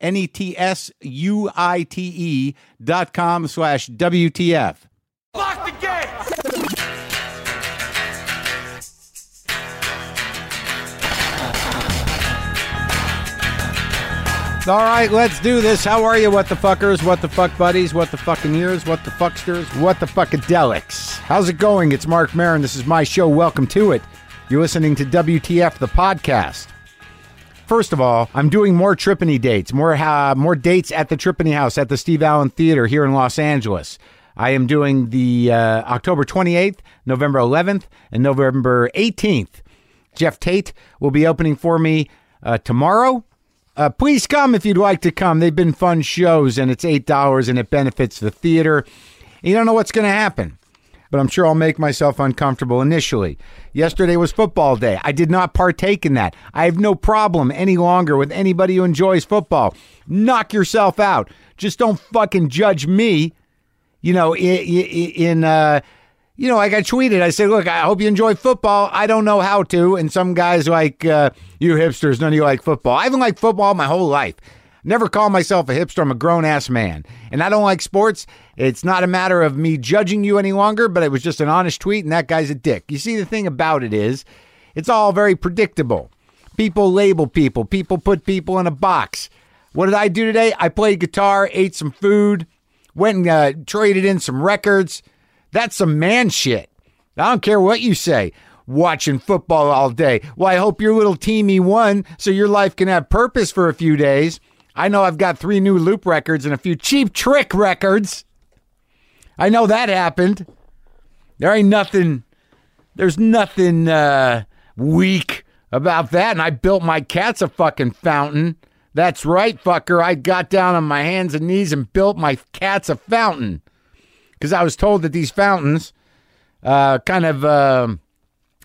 N E T S U I T E dot com slash WTF. Lock the gate! All right, let's do this. How are you, what the fuckers, what the fuck buddies, what the fucking ears, what the fucksters, what the fuckadelics? How's it going? It's Marc Maron. This is my show. Welcome to it. You're listening to WTF, the podcast. First of all, I'm doing more Trepany dates, more uh, more dates at the Trepany House at the Steve Allen Theater here in Los Angeles. I am doing the uh, October 28th, November 11th, and November 18th. Jeff Tate will be opening for me uh, tomorrow. Uh, please come if you'd like to come. They've been fun shows, and it's eight dollars, and it benefits the theater. You don't know what's going to happen, but I'm sure I'll make myself uncomfortable initially. Yesterday was football day. I did not partake in that. I have no problem any longer with anybody who enjoys football. Knock yourself out. Just don't fucking judge me. You know, in, uh, you know, like I tweeted, I said, look, I hope you enjoy football. I don't know how to. And some guys like, uh, you hipsters, none of you like football. I haven't liked football my whole life. Never call myself a hipster. I'm a grown ass man. And I don't like sports. It's not a matter of me judging you any longer, but it was just an honest tweet, and that guy's a dick. You see, the thing about it is, it's all very predictable. People label people, people put people in a box. What did I do today? I played guitar, ate some food, went and uh, traded in some records. That's some man shit. I don't care what you say. Watching football all day. Well, I hope your little teamy won so your life can have purpose for a few days. I know I've got three new loop records and a few cheap trick records. I know that happened. There ain't nothing, there's nothing uh, weak about that. And I built my cats a fucking fountain. That's right, fucker. I got down on my hands and knees and built my cats a fountain because I was told that these fountains uh, kind of uh,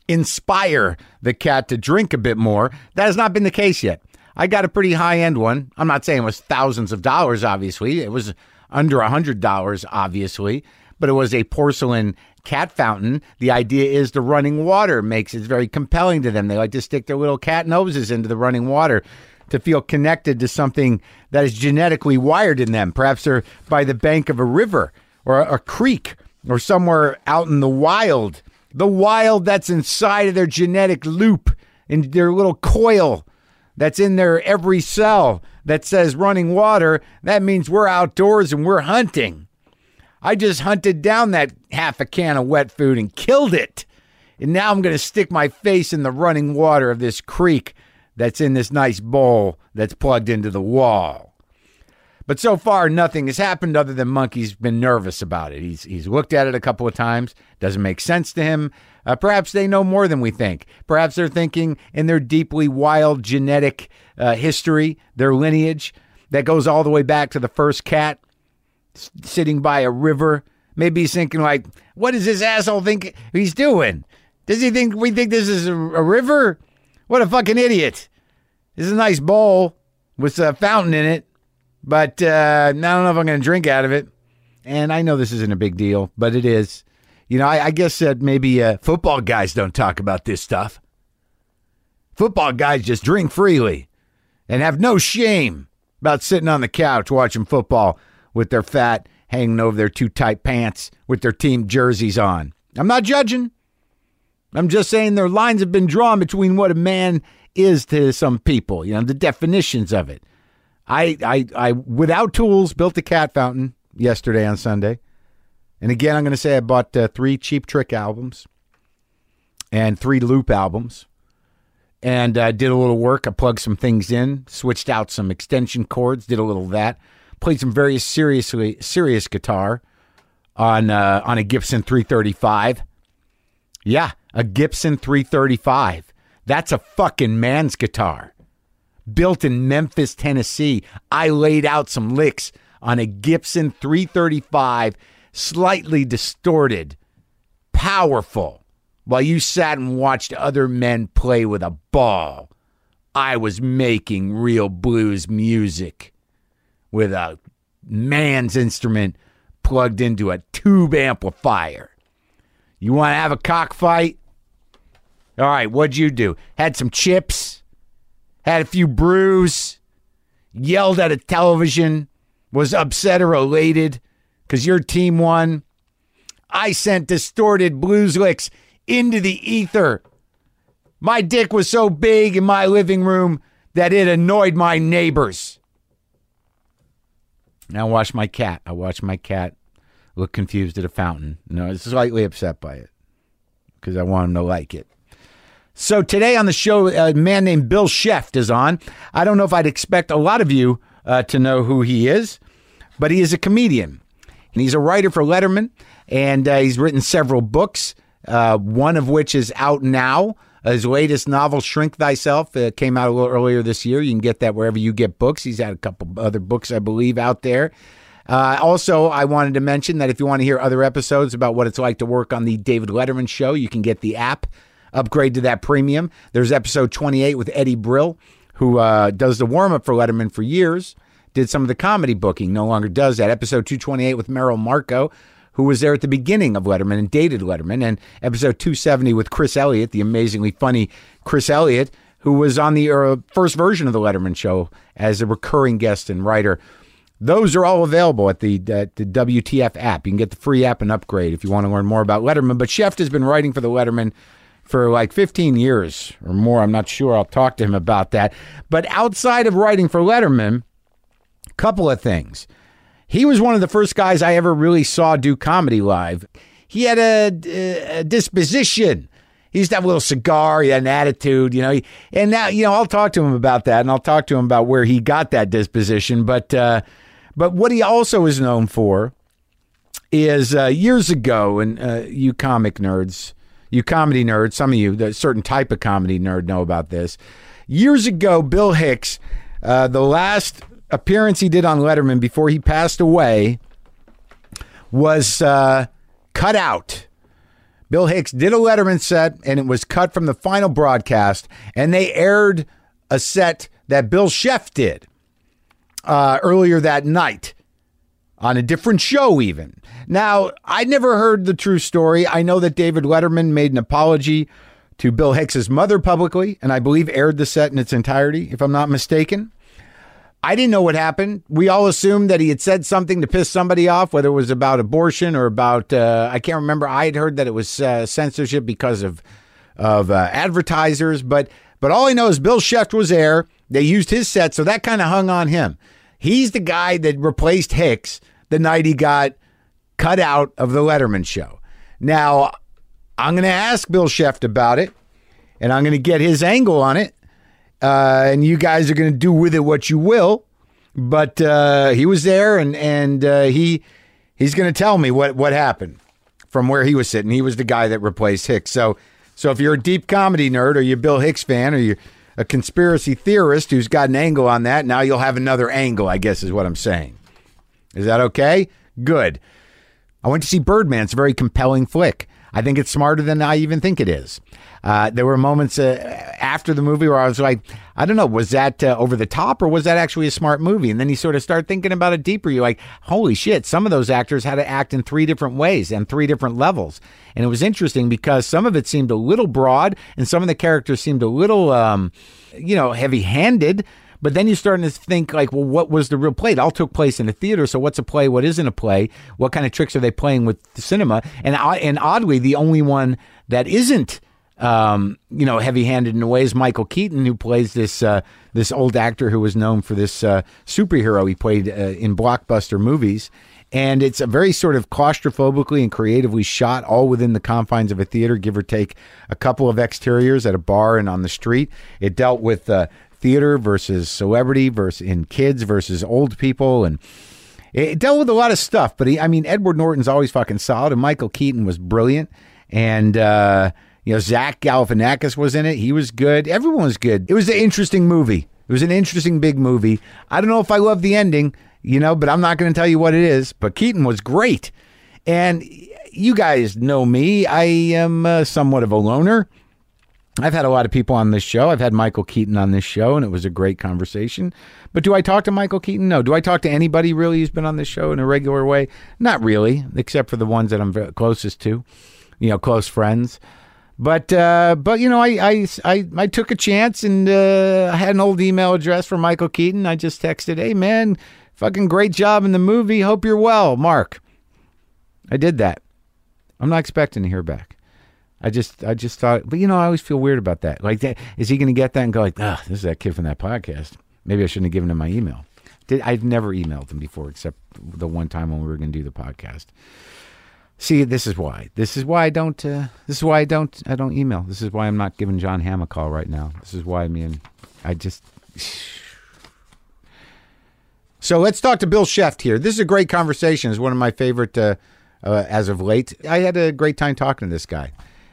inspire the cat to drink a bit more. That has not been the case yet. I got a pretty high end one. I'm not saying it was thousands of dollars, obviously. It was under a hundred dollars, obviously, but it was a porcelain cat fountain. The idea is the running water makes it very compelling to them. They like to stick their little cat noses into the running water to feel connected to something that is genetically wired in them. Perhaps they're by the bank of a river or a, a creek or somewhere out in the wild. The wild that's inside of their genetic loop in their little coil that's in their every cell that says running water. That means we're outdoors and we're hunting. I just hunted down that half a can of wet food and killed it. And now I'm going to stick my face in the running water of this creek that's in this nice bowl that's plugged into the wall. But so far, nothing has happened other than Monkey's been nervous about it. He's he's looked at it a couple of times. Doesn't make sense to him. Uh, perhaps they know more than we think. Perhaps they're thinking in their deeply wild genetic uh, history, their lineage that goes all the way back to the first cat s- sitting by a river. Maybe he's thinking like, "What does this asshole think he's doing? Does he think we think this is a, a river? What a fucking idiot! This is a nice bowl with a fountain in it." but uh, I don't know if I'm going to drink out of it. And I know this isn't a big deal, but it is. You know, I, I guess that maybe uh, football guys don't talk about this stuff. Football guys just drink freely and have no shame about sitting on the couch watching football with their fat hanging over their too tight pants with their team jerseys on. I'm not judging. I'm just saying their lines have been drawn between what a man is to some people, you know, the definitions of it. I, I, I, without tools, built a cat fountain yesterday on Sunday, And again, I'm going to say I bought uh, three Cheap Trick albums and three Loop albums and uh, did a little work. I plugged some things in, switched out some extension cords, did a little of that, played some very seriously serious guitar on uh, on a Gibson 335. Yeah, a Gibson 335. That's a fucking man's guitar. Built in Memphis, Tennessee. I laid out some licks on a Gibson 335, slightly distorted, powerful, while you sat and watched other men play with a ball. I was making real blues music with a man's instrument plugged into a tube amplifier. You want to have a cockfight? All right, what'd you do? Had some chips, had a few brews, yelled at a television, was upset or elated because your team won. I sent distorted blues licks into the ether. My dick was so big in my living room that it annoyed my neighbors. Now watch my cat. I watch my cat look confused at a fountain. No, it's slightly upset by it because I want him to like it. So today on the show, a man named Bill Scheft is on. I don't know if I'd expect a lot of you uh, to know who he is, but he is a comedian and he's a writer for Letterman, and uh, he's written several books. Uh, one of which is out now. His latest novel, Shrink Thyself, uh, came out a little earlier this year. You can get that wherever you get books. He's had a couple other books, I believe, out there. Uh, also, I wanted to mention that if you want to hear other episodes about what it's like to work on the David Letterman show, you can get the app, upgrade to that premium. There's episode 28 with Eddie Brill, who uh, does the warm up for Letterman for years, did some of the comedy booking, no longer does that. Episode 228 with Merrill Markoe, who was there at the beginning of Letterman and dated Letterman, and episode 270 with Chris Elliott, the amazingly funny Chris Elliott, who was on the uh, first version of the Letterman show as a recurring guest and writer. Those are all available at the, at the WTF app. You can get the free app and upgrade if you want to learn more about Letterman. But Scheft has been writing for the Letterman for like 15 years or more. I'm not sure. I'll talk to him about that. But outside of writing for Letterman, couple of things. He was one of the first guys I ever really saw do comedy live. He had a, a disposition. He used to have a little cigar. He had an attitude, you know. And now, you know, I'll talk to him about that, and I'll talk to him about where he got that disposition. But, uh, but what he also is known for is uh, years ago, and uh, you comic nerds, you comedy nerds, some of you, the certain type of comedy nerd know about this. Years ago, Bill Hicks, uh, the last appearance he did on Letterman before he passed away was uh, cut out. Bill Hicks did a Letterman set, and it was cut from the final broadcast, and they aired a set that Bill Scheft did uh, earlier that night on a different show, even. Now, I never heard the true story. I know that David Letterman made an apology to Bill Hicks's mother publicly, and I believe aired the set in its entirety, if I'm not mistaken. I didn't know what happened. We all assumed that he had said something to piss somebody off, whether it was about abortion or about, uh, I can't remember. I had heard that it was uh, censorship because of, of uh, advertisers, but, but all I know is Bill Scheft was there. They used his set, so that kind of hung on him. He's the guy that replaced Hicks the night he got cut out of the Letterman show. Now, I'm going to ask Bill Scheft about it, and I'm going to get his angle on it. Uh, and you guys are going to do with it what you will. But uh, he was there, and and uh, he he's going to tell me what what happened from where he was sitting. He was the guy that replaced Hicks. So so if you're a deep comedy nerd, or you're Bill Hicks fan, or you're a conspiracy theorist who's got an angle on that, now you'll have another angle. I guess is what I'm saying. Is that okay? Good. I went to see Birdman. It's a very compelling flick. I think it's smarter than I even think it is. Uh, there were moments uh, after the movie where I was like, I don't know, was that uh, over the top or was that actually a smart movie? And then you sort of start thinking about it deeper. You're like, holy shit, some of those actors had to act in three different ways and three different levels. And it was interesting because some of it seemed a little broad and some of the characters seemed a little, um, you know, heavy handed. But then you're starting to think like, well, what was the real play? It all took place in a theater. So what's a play? What isn't a play? What kind of tricks are they playing with the cinema? And and oddly, the only one that isn't um, you know, heavy-handed in a way is Michael Keaton, who plays this uh, this old actor who was known for this uh, superhero he played uh, in blockbuster movies, And it's a very sort of claustrophobically and creatively shot, all within the confines of a theater, give or take a couple of exteriors at a bar and on the street. It dealt with uh, theater versus celebrity versus in kids versus old people and it dealt with a lot of stuff, but he, I mean, Edward Norton's always fucking solid, and Michael Keaton was brilliant, and uh, you know Zach Galifianakis was in it. He was good. Everyone was good. It was an interesting movie. It was an interesting big movie. I don't know if I love the ending, you know, but I'm not going to tell you what it is. But Keaton was great, and you guys know me. I am uh, somewhat of a loner. I've had a lot of people on this show. I've had Michael Keaton on this show, and it was a great conversation. But do I talk to Michael Keaton? No. Do I talk to anybody really who's been on this show in a regular way? Not really, except for the ones that I'm closest to, you know, close friends. But uh, but you know, I I I, I took a chance and uh, I had an old email address for Michael Keaton. I just texted, "Hey man, fucking great job in the movie. Hope you're well, Marc." I did that. I'm not expecting to hear back. I just I just thought, but you know, I always feel weird about that. Like, that, is he going to get that and go like, "Ah, this is that kid from that podcast"? Maybe I shouldn't have given him my email. Did I've never emailed him before, except the one time when we were going to do the podcast. See, this is why. This is why I don't. Uh, this is why I don't. I don't email. This is why I'm not giving Jon Hamm a call right now. This is why me and I just. So let's talk to Bill Scheft here. This is a great conversation. It's one of my favorite uh, uh, as of late. I had a great time talking to this guy.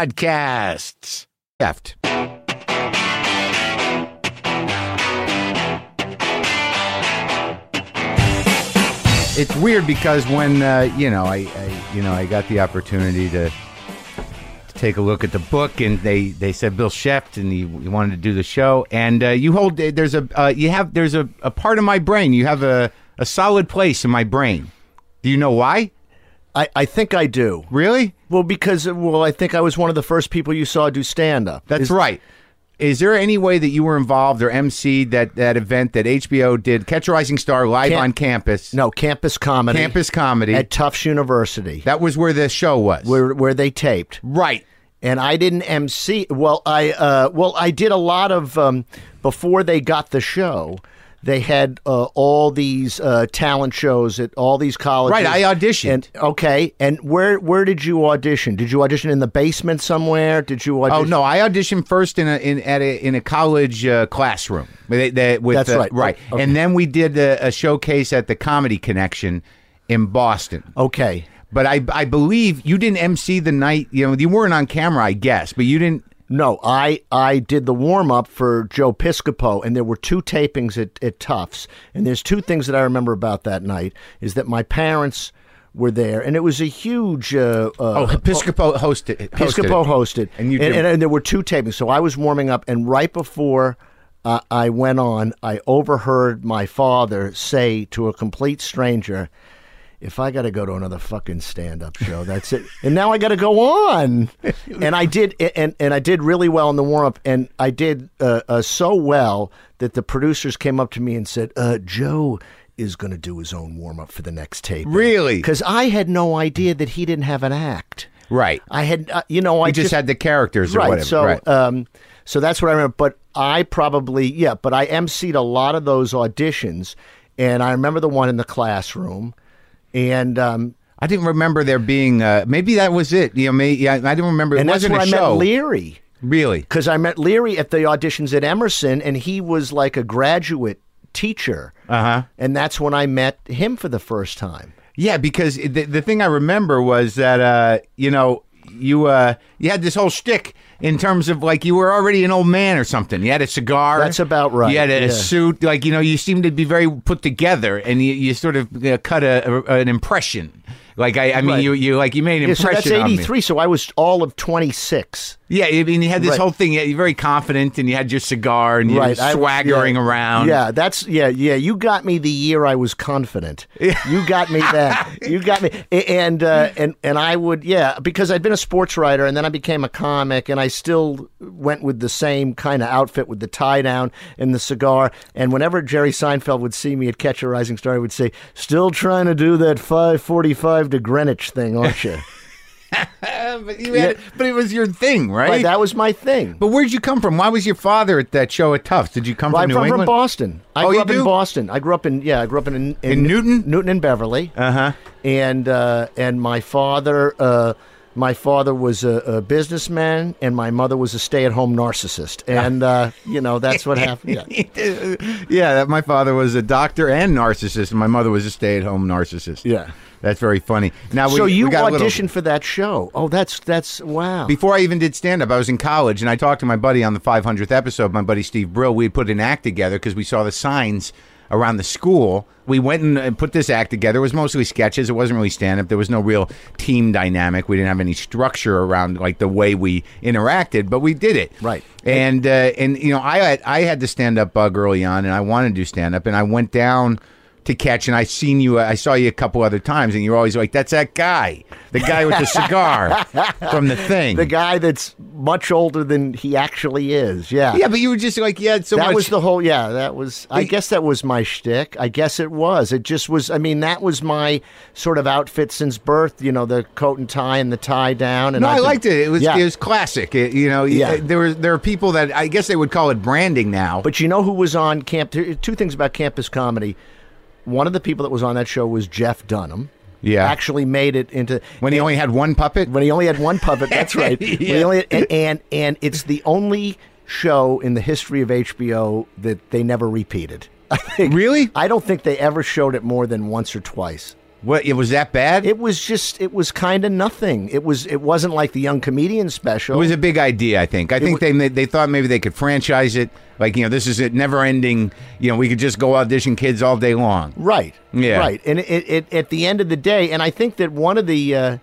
podcasts. Left. It's weird because when uh, you know I, I you know I got the opportunity to to take a look at the book and they they said Bill Scheft and he, he wanted to do the show and uh, you hold there's a uh, you have there's a, a part of my brain you have a, a solid place in my brain. Do you know why? I, I think I do. Really? Well, because well, I think I was one of the first people you saw do stand up. That's right. Is there any way that you were involved or emceed that, that event that HBO did, Catch a Rising Star live Camp- on campus? No, campus comedy. Campus comedy. at Tufts University, that was where the show was. where where they taped. right. And I didn't MC. Well, I uh, well I did a lot of um, before they got the show. They had uh, all these uh, talent shows at all these colleges. Right, I auditioned. And okay, and where where did you audition? Did you audition in the basement somewhere? Did you audition? Oh no! I auditioned first in a in at a in a college uh, classroom. They- with, That's right. Right, Okay. and then we did a, a showcase at the Comedy Connection in Boston. Okay. But I I believe you didn't MC the night. You know, you weren't on camera, I guess, but you didn't. No, I I did the warm up for Joe Piscopo, and there were two tapings at, at Tufts. And there's two things that I remember about that night is that my parents were there, and it was a huge. Uh, uh, Oh, Episcopo hosted. hosted Piscopo hosted, And you and, did- and, there were two tapings. So I was warming up, and right before uh, I went on, I overheard my father say to a complete stranger. If I got to go to another fucking stand-up show, that's it. And now I got to go on. And I did, and and I did really well in the warm-up, and I did uh, uh, so well that the producers came up to me and said, uh, "Joe is going to do his own warm-up for the next tape." Really? Because I had no idea that he didn't have an act. Right. I had, uh, you know, I just, had the characters or right. whatever. So, right. um, so that's what I remember. But I probably, yeah, but I emceed a lot of those auditions, and I remember the one in the classroom, and um, I didn't remember there being. Uh, maybe that was it. You know, maybe yeah, I didn't remember. It and that's wasn't where a I show. met Leary Really? because I met Leary at the auditions at Emerson, and he was like a graduate teacher, Uh huh. and that's when I met him for the first time. Yeah, because the, the thing I remember was that uh, you know you uh, you had this whole shtick in terms of like you were already an old man or something. You had a cigar. That's about right, You had a, yeah. suit, like you know, you seemed to be very put together, and you, you sort of uh, cut a, a, an impression. Like I, I mean, Right. you you like you made an Yeah, so impression that's 83. So I was all of 26. Yeah, I mean, you had this Right. whole thing. You're very confident, and you had your cigar, and you right. I- swaggering yeah, around. Yeah, that's yeah, yeah. You got me the year I was confident. You got me that. you got me, A- and uh, and and I would yeah because I'd been a sports writer and then I became a comic and I still went with the same kind of outfit with the tie down and the cigar. And whenever Jerry Seinfeld would see me at Catch a Rising Star, he would say, "Still trying to do that 5:45 to Greenwich thing, aren't you?" But, you had, but it was your thing, right? Right, that was my thing. but where'd you come from? Why was your father at that show at Tufts? Did you come Well, from I'm New from, from Boston. I Oh, grew up do? in Boston. I grew up in yeah. I grew up in in, In Newton? Newton and Beverly. Uh huh. and uh, and my father uh, my father was a, a businessman and my mother was a stay-at-home narcissist and uh, you know that's what happened yeah. yeah, that my father was a doctor and narcissist, and my mother was a stay-at-home narcissist. Yeah. That's very funny. Now, we, so you we got a little- auditioned for that show oh that's that's wow Before I even did stand up, I was in college and I talked to my buddy on the 500th episode, my buddy Steve Brill. We put an act together because we saw the signs around the school. We went and uh, put this act together. It was mostly sketches. It wasn't really stand up. There was no real team dynamic. We didn't have any structure around like the way we interacted, but we did it. Right. And uh, and you know, I had, I had the stand up bug early on and I wanted to do stand up and I went down to catch and I seen you I saw you a couple other times and you're always like that's that guy the guy with the cigar from the thing the guy that's much older than he actually is yeah Yeah, but you were just like, yeah, so that much. was the whole yeah that was i guess that was my shtick i guess it was it just was i mean that was my sort of outfit since birth you know the coat and tie and the tie down and no, I liked it. It was yeah. it was classic. It- you know, Yeah. there were there are people that I guess they would call it branding now. But you know who was on camp? Two things about campus comedy. One of the people that was on that show was Jeff Dunham. Yeah. actually made it into when he only had one puppet. when he only had one puppet. That's right. Yeah. only- and, and and it's the only show in the history of HBO that they never repeated. I think. Really? I don't think they ever showed it more than once or twice. What? It was that bad? It was just it was kind of nothing. It was it wasn't like the young comedian special. It was a big idea, I think. I think wa- they they thought maybe they could franchise it. Like you know, this is it, never ending. You know, we could just go audition kids all day long. Right. Yeah. Right. And it, it, at the end of the day, and I think that one of the, uh,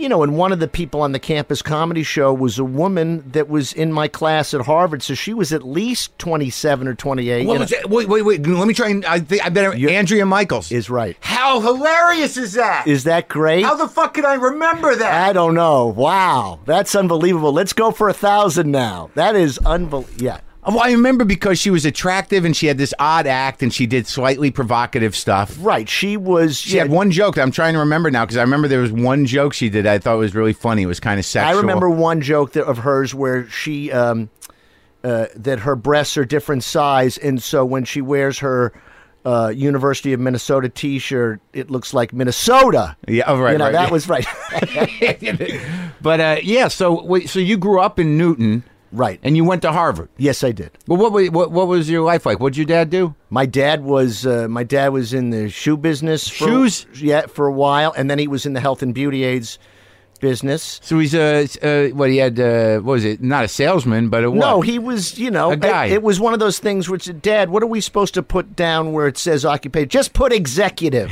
you know, and one of the people on the campus comedy show was a woman that was in my class at Harvard. So she was at least 27 or 28. What was know. that? Wait, wait, wait. Let me try and I think I better. Andrea Michaels Is right. How hilarious is that? Is that great? How the fuck can I remember that? I don't know. Wow. That's unbelievable. Let's go for a thousand now. That is unbelievable. Yeah. Well, I remember because she was attractive and she had this odd act and she did slightly provocative stuff. Right. She was. She had one joke that I'm trying to remember now because I remember there was one joke she did I thought was really funny. It was kind of sexual. I remember one joke that, of hers where she um, uh, that her breasts are different size, and so when she wears her uh, University of Minnesota T-shirt, it looks like Minnesota. Yeah, oh, right, You know right, that yeah. was right. but uh, yeah, so wait, so you grew up in Newton, right. and you went to Harvard. yes, I did. Well, what, what what was your life like? What did your dad do? My dad was uh, my dad was in the shoe business. For, Shoes? yeah, for a while, and then he was in the health and beauty aids business. So he's uh, uh what he had uh, what was it? Not a salesman, but a what? No, he was, you know, A guy. It, it was one of those things which, Dad, what are we supposed to put down where it says occupation? Just put executive.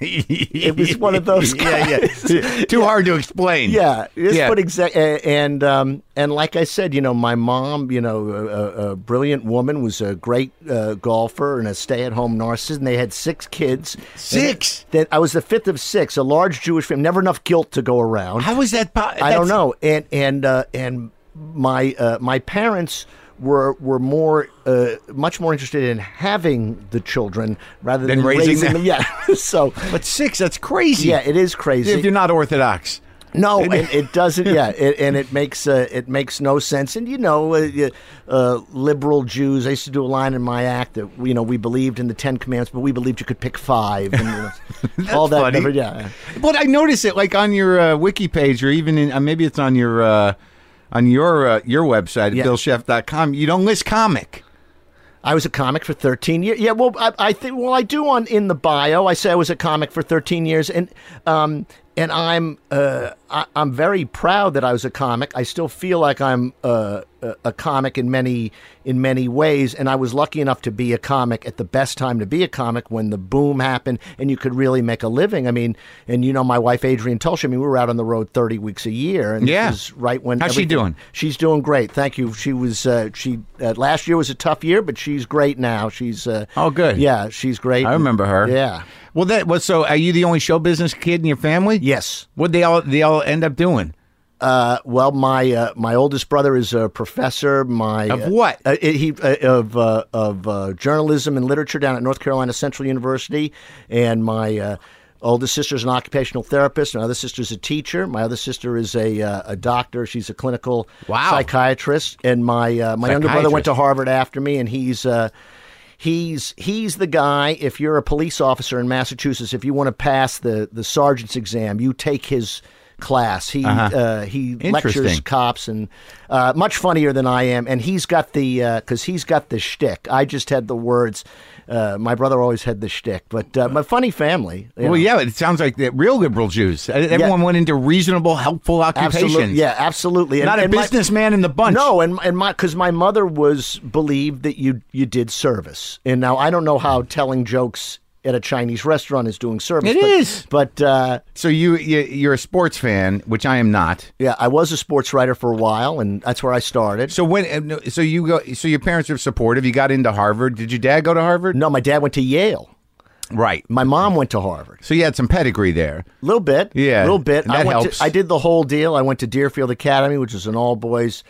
It was one of those yeah, guys. yeah. Too hard to explain. Yeah, just Yeah. put exec. uh, And um, and like I said, you know, my mom, you know, a, a, brilliant woman, was a great uh, golfer and a stay-at-home narcissist, and they had six kids. Six? That I was the fifth of six, a large Jewish family. Never enough guilt to go around. How was that? Po- I don't know. And and uh, and my uh, my parents were were more uh, much more interested in having the children rather Than than, raising them. Yeah. so But six, that's crazy. yeah, it is crazy. If you're not Orthodox. No, and it doesn't. Yeah, it, and it makes uh, it makes no sense. And you know, uh, uh, liberal Jews. I used to do a line in my act that you know we believed in the Ten Commandments, but we believed you could pick five. And, you know, all that. funny. never- yeah. But I noticed it like on your uh, wiki page or even in uh, maybe it's on your uh, on your uh, your website at Yeah. billscheft.com. You don't list comic. I was a comic for 13 years. Yeah, well, I, I think well, I do on in the bio. I say I was a comic for 13 years, and um, and I'm uh, I, I'm very proud that I was a comic. I still feel like I'm uh, a, a comic in many in many ways, and I was lucky enough to be a comic at the best time to be a comic when the boom happened, and you could really make a living. I mean, and you know, my wife Adrianne Tolsch. I mean, we were out on the road 30 weeks a year, and Yeah. right when How's she doing? She's doing great. Thank you. She was uh, she uh, last year was a tough year, but she's great now. She's uh, Oh, good. Yeah, she's great. I remember her. Yeah. Well, that was so. Are you the only show business kid in your family? Yes. What they all they all end up doing? Uh, well, my uh, my oldest brother is a professor. My Of what? Uh, he uh, of uh, of uh, journalism and literature down at North Carolina Central University, and my. Uh, Oldest sister's an occupational therapist. My other sister's a teacher. My other sister is a uh, a doctor. She's a clinical Wow. psychiatrist. And my uh, my younger brother went to Harvard after me, and he's uh, he's he's the guy. If you're a police officer in Massachusetts, if you want to pass the the sergeant's exam, you take his class. He uh he lectures cops and uh, much funnier than I am. And he's got the because he's got the shtick. I just had the words. Uh, my brother always had the shtick, but uh, my funny family. you know. Well, yeah, it sounds like the real liberal Jews. Uh, Everyone went into reasonable, helpful occupations. Absolutely, yeah, absolutely. And- Not a businessman in the bunch. No, and and my because my mother was believed that you you did service, and now I don't know how telling jokes at a Chinese restaurant is doing service. It but, is. but uh, So you, you you're a sports fan, which I am not. yeah, I was a sports writer for a while, and that's where I started. So when uh, so you go so your parents are supportive. You got into Harvard. Did your dad go to Harvard? No, my dad went to Yale. Right. My mom went to Harvard. So you had some pedigree there. A little bit, Yeah, a little bit. and I that went helps. To, I did the whole deal. I went to Deerfield Academy, which is an all boys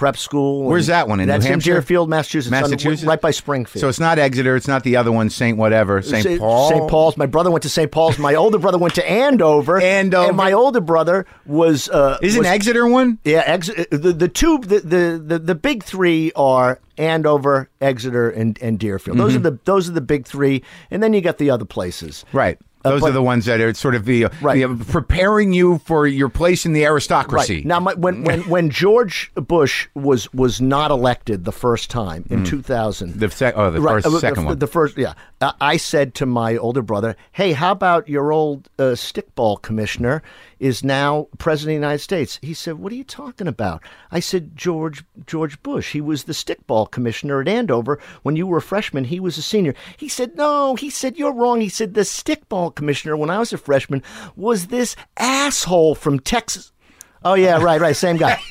prep school. Where's that one, in New Hampshire? in Deerfield, Massachusetts, Massachusetts? right by Springfield. So it's not Exeter. It's not the other one, Saint whatever, Saint St. Paul. St. Paul's. My brother went to St. Paul's. My older brother went to Andover. Andover. And my older brother was. Uh, Isn't was, Exeter one? Yeah, ex- the the two the, the the the big three are Andover, Exeter, and and Deerfield. Those Mm-hmm. are the those are the big three, and then you got the other places. Right. Those but- are the ones that are sort of the, Right. the- preparing you for your place in the aristocracy. Right now, my, when when when George Bush was was not elected the first time in two thousand, Mm. The sec- oh, the Right, first, uh, second the, one. The first, yeah. Uh, I said to my older brother, "Hey, how about your old uh, stickball commissioner is now president of the United States?" He said, "What are you talking about?" I said, "George George Bush. He was the stickball commissioner at Andover when you were a freshman. He was a senior." He said, "No." He said, "You're wrong." He said, "The stickball commissioner when I was a freshman was this asshole from Texas." Oh yeah, right, right, same guy.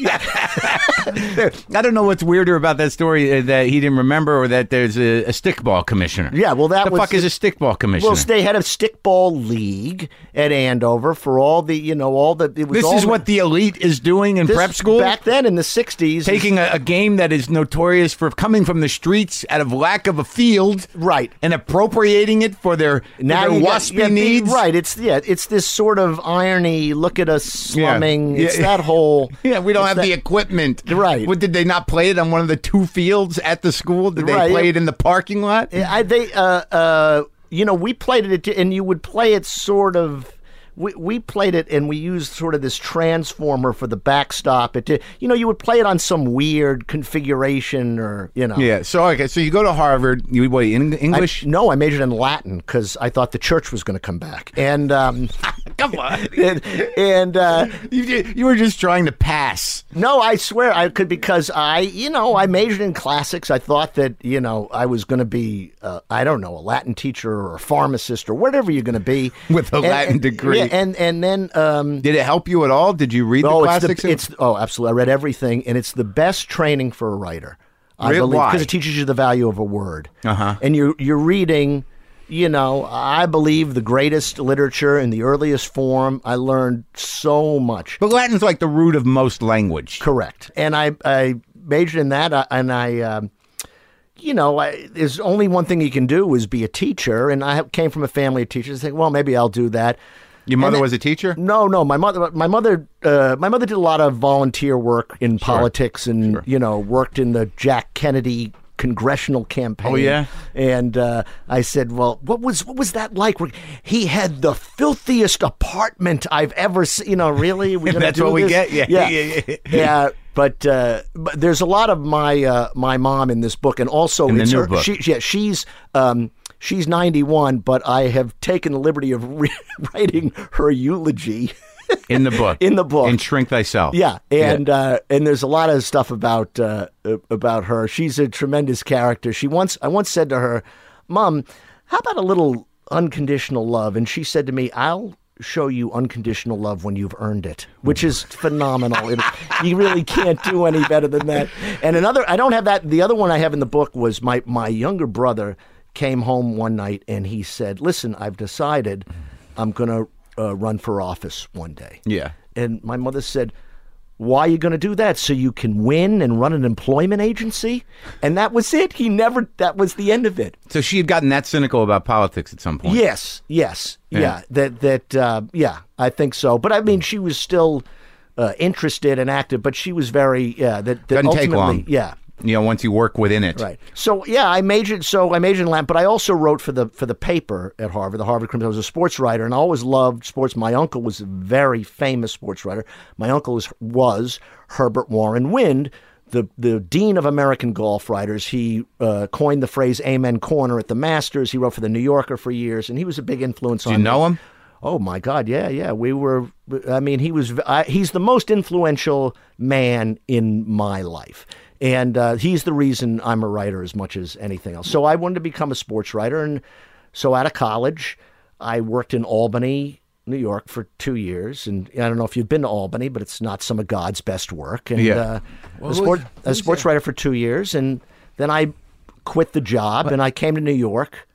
I don't know what's weirder about that story uh, that he didn't remember, or that there's a, a stickball commissioner. Yeah, well, that the was fuck is a stickball commissioner? Well, they had a stickball league at Andover for all the you know all the. It was this all is what the elite is doing in this- prep school. back then in the '60s. Taking a, a game that is notorious for coming from the streets out of lack of a field, Right. and appropriating it for their, for their got- waspy yeah, be- needs. right? It's yeah, it's this sort of irony. Look at us slumming. Yeah. It's Yeah. that whole. Yeah, we don't have that- the equipment. Right. What, did they not play it on one of the two fields at the school? Did they Right. play it in the parking lot? I, they, uh, uh, you know, we played it, and you would play it sort of. We, we played it and we used sort of this transformer for the backstop. It, did- you know, you would play it on some weird configuration or you know. Yeah. So okay. So you go to Harvard. You what? In I- English? no, I majored in Latin because I thought the church was going to come back, and um, Come on. and, and uh, you, you were just trying to pass. no, I swear I could because I, you know, I majored in classics. I thought that you know I was going to be, uh, I don't know, a Latin teacher or a pharmacist or whatever you're going to be With a And- Latin and- degree. Yeah, and and then um, Did it help you at all? Did you read the oh, it's classics? the, it's oh, absolutely. I read everything, and it's the best training for a writer. I Really? believe Why? because it teaches you the value of a word. Uh-huh. And you're you're reading. You know, I believe the greatest literature in the earliest form. I learned so much. but Latin's like the root of most language. Correct. And I, I majored in that, uh, and I, um, you know, I, there's only one thing you can do is be a teacher. And I came from a family of teachers. I think, well, maybe I'll do that. Your mother then- was a teacher. No, no, my mother, my mother, uh, my mother did a lot of volunteer work in politics, and you know, worked in the Jack Kennedy congressional campaign. Oh, yeah? And uh, I said, "Well, what was what was that like?" He had the filthiest apartment I've ever seen. You know, really? We gonna That's do what we get? Yeah, yeah, yeah, yeah. Yeah, But, uh, but there's a lot of my uh, my mom in this book, and also In the it's new her, book. She, yeah, she's. Um, She's 91, but I have taken the liberty of re- writing her eulogy in the book. in the book. And shrink thyself. Yeah, and Uh, and there's a lot of stuff about uh, uh, about her. She's a tremendous character. She once I once said to her, "Mom, how about a little unconditional love?" And she said to me, "I'll." Show you unconditional love when you've earned it, which is phenomenal. It- you really can't do any better than that. And another, I don't have that. The other one I have in the book was my my younger brother came home one night and he said, "Listen, I've decided I'm going to uh, run for office one day." Yeah. And my mother said, Why are you going to do that? So you can win and run an employment agency? And that was it. He never, that was the end of it. So she had gotten that cynical about politics at some point. Yes, yes, yeah. Yeah. That, that, uh, yeah, I think so. But I mean, she was still uh, interested and active, but she was very, yeah, that, that Doesn't take ultimately, long. yeah. You know, once you work within it. Right. So yeah, I majored. So I majored in Latin, but I also wrote for the for the paper at Harvard, the Harvard Crimson. I was a sports writer, and I always loved sports. My uncle was a very famous sports writer. My uncle was, was Herbert Warren Wind, the the dean of American golf writers. He uh, coined the phrase "Amen Corner" at the Masters. He wrote for the New Yorker for years, and he was a big influence Do on you me. know him? Oh my God, yeah, yeah. We were. I mean, he was. I, he's the most influential man in my life, and uh, he's the reason I'm a writer as much as anything else. So I wanted to become a sports writer, and so out of college, I worked in Albany, New York, for two years. And I don't know if you've been to Albany, but it's not some of God's best work. And Yeah. uh, Well, a, who's- sport, a sports writer for two years, and then I quit the job, and I came to New York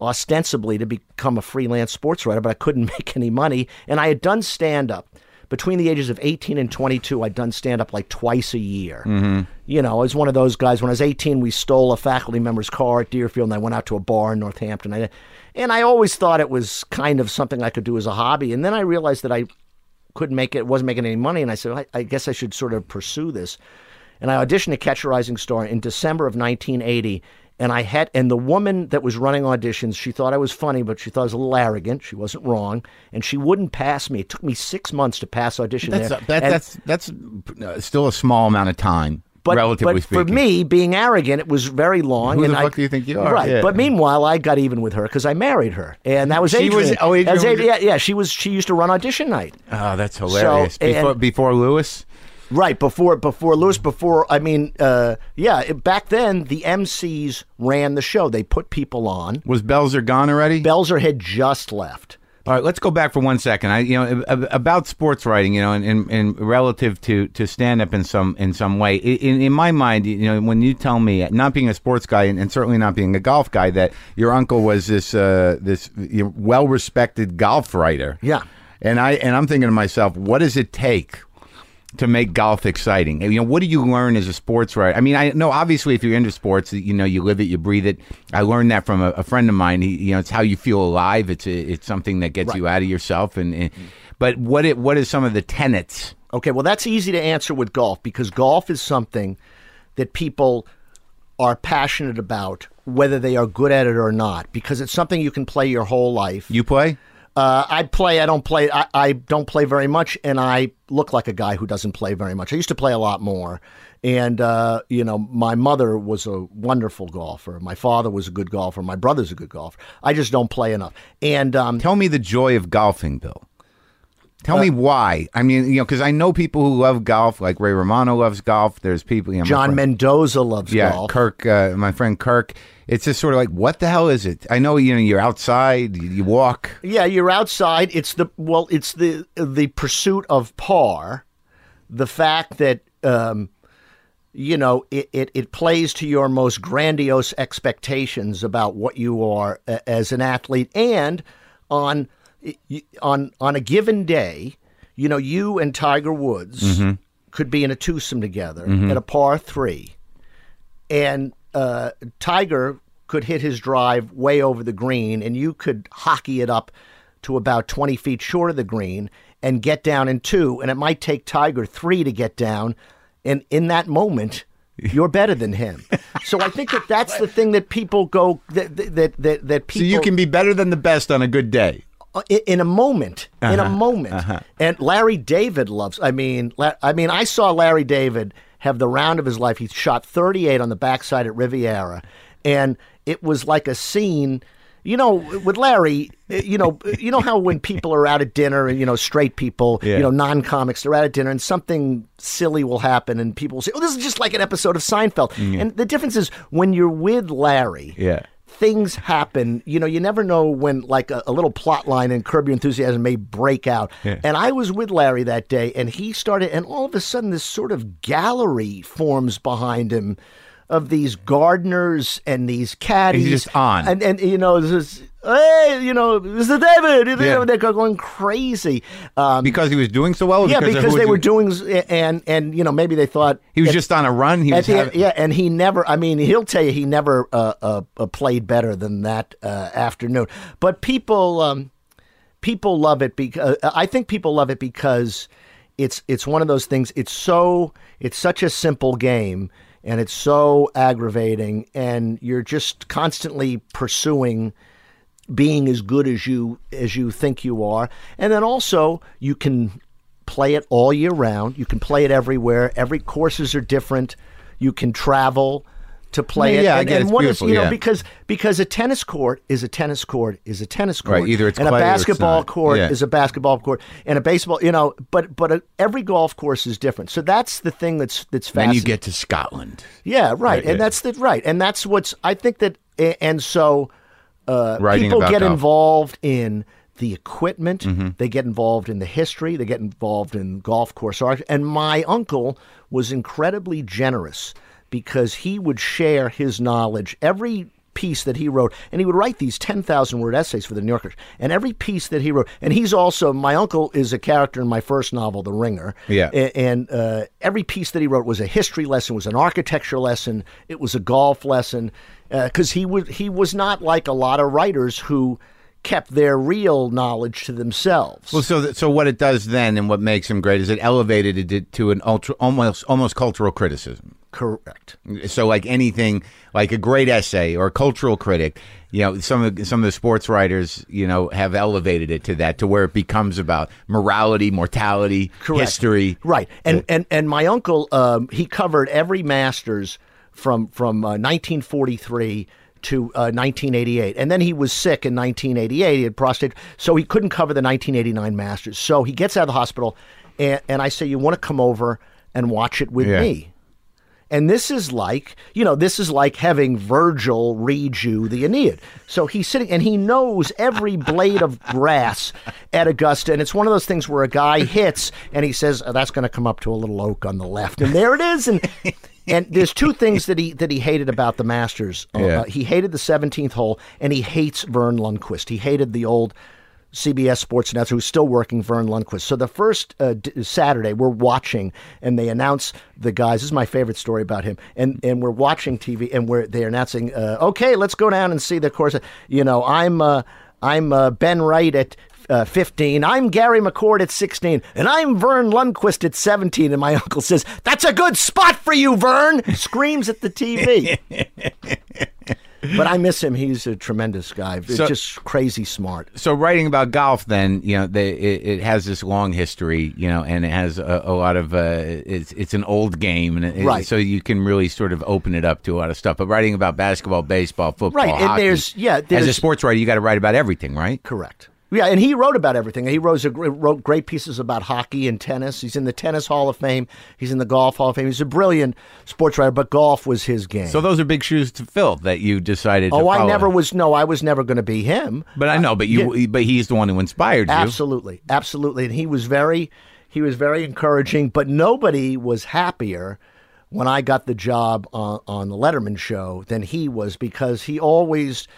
ostensibly to become a freelance sports writer, but I couldn't make any money. And I had done stand up. Between the ages of 18 and 22, I'd done stand up like twice a year. Mm-hmm. You know, I was one of those guys. When I was 18, we stole a faculty member's car at Deerfield, and I went out to a bar in Northampton. I, and I always thought it was kind of something I could do as a hobby. And then I realized that I couldn't make it, wasn't making any money. And I said, I, I guess I should sort of pursue this. And I auditioned at Catch a Rising Star in December of 1980. And I had, and the woman that was running auditions, she thought I was funny, but she thought I was a little arrogant. She wasn't wrong, and she wouldn't pass me. It took me six months to pass audition That's there. that, And- that's that's uh, still a small amount of time, but, relatively but speaking. for me, being arrogant, it was very long. Who and the I, fuck do you think you are? Right. Yeah. But meanwhile, I got even with her because I married her, and that was She was- oh, Adrianne was- yeah, yeah. She was. She used to run audition night. oh, that's hilarious. and- before, before Lewis, Right before before Lewis before I mean uh, yeah it- back then the MCs ran the show they put people on was Belzer gone already? Belzer had just left All right, let's go back for one second. I, you know, ab- about sports writing, you know, and, and, and relative to, to stand up in some in some way. In, in my mind, you know, when you tell me, not being a sports guy and, and certainly not being a golf guy, that your uncle was this uh, this well respected golf writer. Yeah. and I and I'm thinking to myself, what does it take? To make golf exciting, you know, what do you learn as a sports writer? I mean, I know obviously if you're into sports, you know, you live it, you breathe it. I learned that from a, a friend of mine. He, you know, it's how you feel alive. It's a, it's something that gets you out of yourself. And, and but what it what is some of the tenets? Okay, well, that's easy to answer with golf because golf is something that people are passionate about, whether they are good at it or not, because it's something you can play your whole life. You play? Uh, I play. I don't play. I, I don't play very much, and I look like a guy who doesn't play very much. I used to play a lot more, and uh, you know, my mother was a wonderful golfer. My father was a good golfer. My brother's a good golfer. I just don't play enough. And um, Tell me the joy of golfing, Bill. Tell Uh, me why. I mean, you know, because I know people who love golf, like Ray Romano loves golf. There's people, you know, John friend- Mendoza loves yeah, golf. Kirk, uh, my friend Kirk. It's just sort of like, what the hell is it? I know, you know, you're outside, you, you walk. Yeah, you're outside. It's the well, it's the the pursuit of par, the fact that um, you know it, it it plays to your most grandiose expectations about what you are a- as an athlete, and on on on a given day, you know, you and Tiger Woods could be in a twosome together at a par three and uh, Tiger could hit his drive way over the green, and you could hockey it up to about 20 feet short of the green and get down in two, and it might take Tiger three to get down. And in that moment, You're better than him. So I think that that's the thing that people go that that that, that people. So you can be better than the best on a good day. In, in a moment, in Uh-huh. a moment. And Larry David loves. I mean, La- I mean, I saw Larry David have the round of his life. He shot 38 on the backside at Riviera, and it was like a scene. You know, with Larry, you know, you know how when people are out at dinner, and you know, straight people, Yeah. you know, non-comics, they're out at dinner, and something silly will happen, and people will say, "Oh, this is just like an episode of Seinfeld." And the difference is when you're with Larry, Yeah. Things happen. You know, you never know when like a, a little plot line in Curb Your Enthusiasm may break out. Yeah. And I was with Larry that day, and he started, and all of a sudden, this sort of gallery forms behind him of these gardeners and these caddies. He's just on. and and you know, this is, hey, you know, Mr. David, you Yeah. they're going crazy. Um, Because he was doing so well? or yeah, because they were doing, and and you know, maybe they thought He was at- just on a run. He was the having, yeah, and he never. I mean, he'll tell you he never uh, uh, uh, played better than that uh, afternoon. But people, um, people love it because I think people love it because it's it's one of those things. It's so it's such a simple game, and it's so aggravating, and you're just constantly pursuing being as good as you as you think you are. And then also you can play it all year round. You can play it everywhere. Every courses are different. You can travel to play Yeah, it yeah, and, and It's what is you know because because a tennis court is a tennis court is a tennis court Right, either it's and a clay or it's basketball court Yeah. is a basketball court and a baseball you know but but a, every golf course is different so that's the thing that's that's Then fascinating you get to Scotland. yeah, right. Right, and yeah. that's the right. And that's what's I think that and so uh, people get golf. involved in the equipment, Mm-hmm. they get involved in the history, they get involved in golf course art. And my uncle was incredibly generous because he would share his knowledge every piece that he wrote and he would write these 10,000 word essays for the New Yorker and every piece that he wrote and he's also my uncle is a character in my first novel The Ringer Yeah. And uh, every piece that he wrote was a history lesson, was an architecture lesson, it was a golf lesson, because he was he was not like a lot of writers who kept their real knowledge to themselves. Well, so th- so what it does then, and what makes him great, is it elevated it to an ultra, almost almost cultural criticism. Correct. So, like anything, like a great essay or a cultural critic, you know, some of some of the sports writers, you know, have elevated it to that, to where it becomes about morality, mortality, Correct. history. Right. And and and my uncle, um, he covered every Masters from from uh, 1943 to uh, 1988, and then he was sick in 1988. He had prostate, so he couldn't cover the 1989 Masters. So he gets out of the hospital, and, and I say, "You want to come over and watch it with Yeah. me?" And this is like, you know, this is like having Virgil read you the Aeneid. So he's sitting and he knows every blade of grass at Augusta. And it's one of those things where a guy hits and he says, oh, that's going to come up to a little oak on the left. And there it is. And and there's two things that he that he hated about the Masters. Uh, Yeah. he hated the 17th hole and he hates Verne Lundquist. He hated the old CBS Sports announcer who's still working, Verne Lundquist. So the first uh, d- Saturday, we're watching, and they announce the guys. This is my favorite story about him. And and we're watching TV, and we're they're announcing, uh, okay, let's go down and see the course. You know, I'm uh, I'm uh, Ben Wright at. Uh, 15. I'm Gary McCord at 16. And I'm Verne Lundquist at 17. And my uncle says, That's a good spot for you, Verne! Screams at the TV. but I miss him. He's a tremendous guy. So- just crazy smart. So, writing about golf, then you know, they, it, it has this long history, you know, and it has a, a lot of. Uh, it's it's an old game, and it, Right. so you can really sort of open it up to a lot of stuff. But writing about basketball, baseball, football, Right, and hockey, there's- yeah, as a sports writer, you got to write about everything, right? Correct. Yeah, and he wrote about everything. He wrote, a, wrote great pieces about hockey and tennis. He's in the Tennis Hall of Fame. He's in the Golf Hall of Fame. He's a brilliant sports writer, but golf was his game. So those are big shoes to fill that you decided. to oh, I never was. No, I was never going to be him. But I know, but you, but he's the one who inspired you. Absolutely, absolutely, and he was very, he was very encouraging. But nobody was happier when I got the job on, on the Letterman show than he was because he always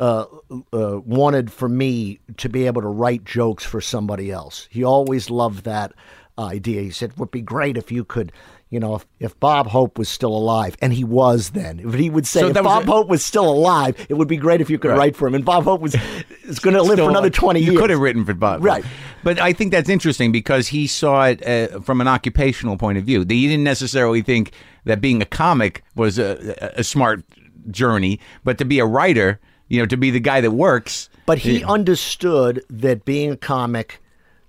uh, uh, wanted for me to be able to write jokes for somebody else. He always loved that idea. He said, "It would be great if you could." You know, if, if Bob Hope was still alive, and he was then, if he would say, So if that Bob a- Hope was still alive, it would be great if you could Right. write for him. And Bob Hope was is going to live for another 20 years. you could have written for Bob, Right. But I think that's interesting because he saw it uh, from an occupational point of view. He didn't necessarily think that being a comic was a, a smart journey, but to be a writer, you know, to be the guy that works. But he understood that being a comic,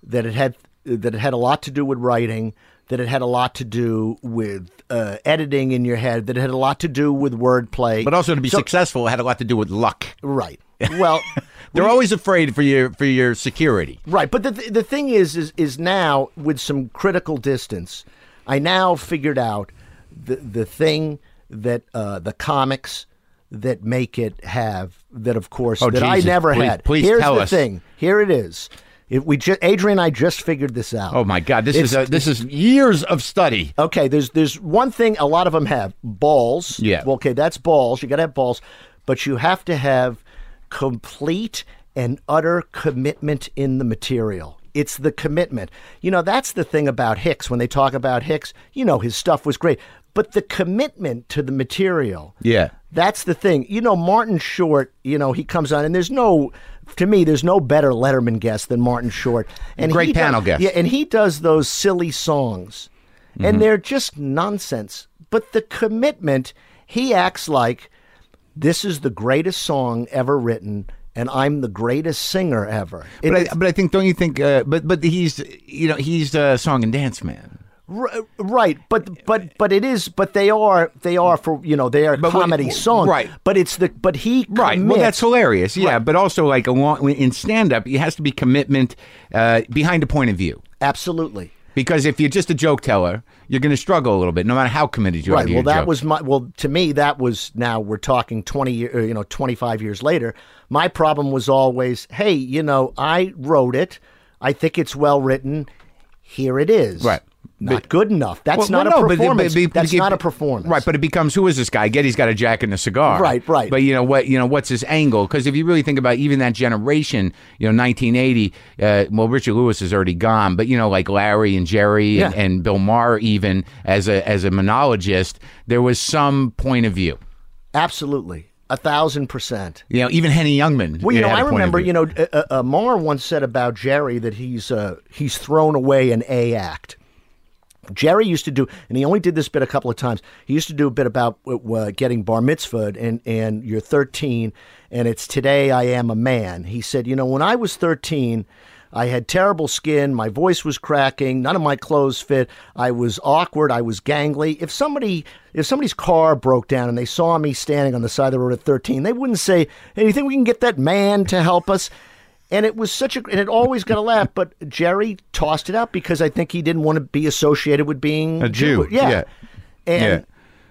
that it had that it had a lot to do with writing, that it had a lot to do with uh, editing in your head, that it had a lot to do with wordplay. But also to be So- successful had a lot to do with luck. right. Well, They're always afraid for your for your security. Right, but the the thing is, is is now with some critical distance, I now figured out the the thing that uh, the comics that make it have that of course Oh, that I never Please- had. please Here's tell the us. thing. Here it is. If we ju- Adrianne and I just figured this out. Oh my God! This It's- is a, this is years of study. Okay, there's there's one thing a lot of them have balls. Yeah. Well, okay, that's balls. You got to have balls, but you have to have complete and utter commitment in the material. It's the commitment. You know, that's the thing about Hicks. When they talk about Hicks, you know, his stuff was great, but the commitment to the material. Yeah. That's the thing. You know, Martin Short, you know, he comes on and there's no to me there's no better Letterman guest than Martin Short. And Great he does- panel guest. Yeah, and he does those silly songs. Mm-hmm. And they're just nonsense. But the commitment, he acts like this is the greatest song ever written and I'm the greatest singer ever. It But I, but I think don't you think? Uh, but but he's you know he's a song and dance man. R- right, but but but it is. But they are they are for you know they are But what- comedy songs. right. But it's the but he Right. Well, that's hilarious. Yeah. But also like along in stand up, it has to be commitment uh, behind a point of view. absolutely. Because if you're just a joke teller, you're going to struggle a little bit, no matter how committed you are. Right. Well, that joke. was my. Well, to me, that was. Now we're talking twenty year, you know, twenty five years later. My problem was always, hey, you know, I wrote it. I think it's well written. Here it is. Right. Not But- good enough. That's Well, not well, a no, performance. but- but- That's not a performance. Right, but it becomes who is this guy? Getty's got a jacket and a cigar. Right, right. But you know what? You know what's his angle? Because if you really think about even that generation, you know, 1980. Uh, well, Richard Lewis is already gone, but you know, like Larry and Jerry and, Yeah. and Bill Maher, even as a as a monologist, there was some point of view. Absolutely, a thousand percent. You know, even Henny Youngman. Well, you know, I a point of remember, you know, uh, uh, uh, Marr once said about Jerry that he's uh, he's thrown away an A act. Jerry used to do, and he only did this bit a couple of times. He used to do a bit about uh, getting bar mitzvahed, and and you're 13, and it's today I am a man. He said, you know, when I was 13. I had terrible skin. My voice was cracking. None of my clothes fit. I was awkward. I was gangly. If somebody, if somebody's car broke down and they saw me standing on the side of the road at 13, they wouldn't say, "Hey, you think we can get that man to help us?" And it was such a, and it always got a laugh. But Jerry tossed it out because I think he didn't want to be associated with being A Jew, Yeah. yeah. And Yeah.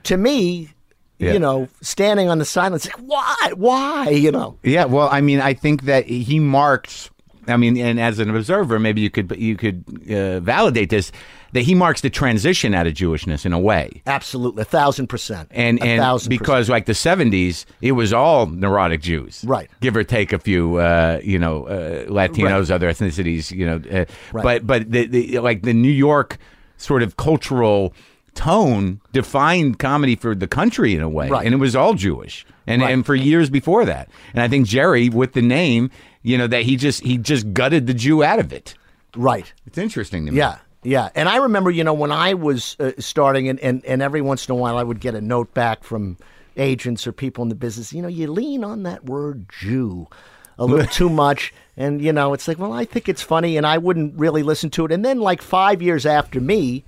to me, Yeah. you know, standing on the silence, like, why, why, you know? Yeah, well, I mean, I think that he marks. I mean, and as an observer, maybe you could you could uh, validate this that he marks the transition out of Jewishness in a way. Absolutely, a thousand percent, And a and thousand because like the seventies, it was all neurotic Jews, Right. Give or take a few, uh, you know, uh, Latinos, other ethnicities, you know. Uh, Right. But but the, the like the New York sort of cultural tone defined comedy for the country in a way, Right. and it was all Jewish, and Right. and for years before that. And I think Jerry, with the name, you know, that he just he just gutted the Jew out of it. right. It's interesting to me. Yeah, yeah. And I remember, you know, when I was uh, starting, and, and, and every once in a while I would get a note back from agents or people in the business, you know, you lean on that word Jew a little too much. And, you know, it's like, well, I think it's funny, and I wouldn't really listen to it. And then, like five years after me,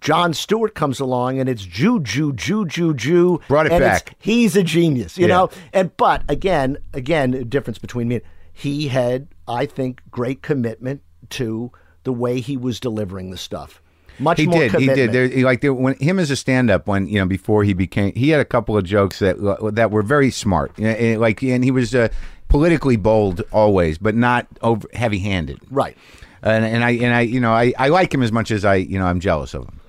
Jon Stewart comes along and it's Jew, Jew, Jew, Jew, Jew. Brought it and back. He's a genius, you Yeah. know? And, but again, again, difference between me and he had, I think, great commitment to the way he was delivering the stuff. Much He more did. He did. There, he- like there, when him as a stand-up, when you know before he became, he had a couple of jokes that that were very smart. And, Like, and he was uh, politically bold always, but not over heavy-handed. Right. And, and I and I you know I, I like him as much as I you know I'm jealous of him.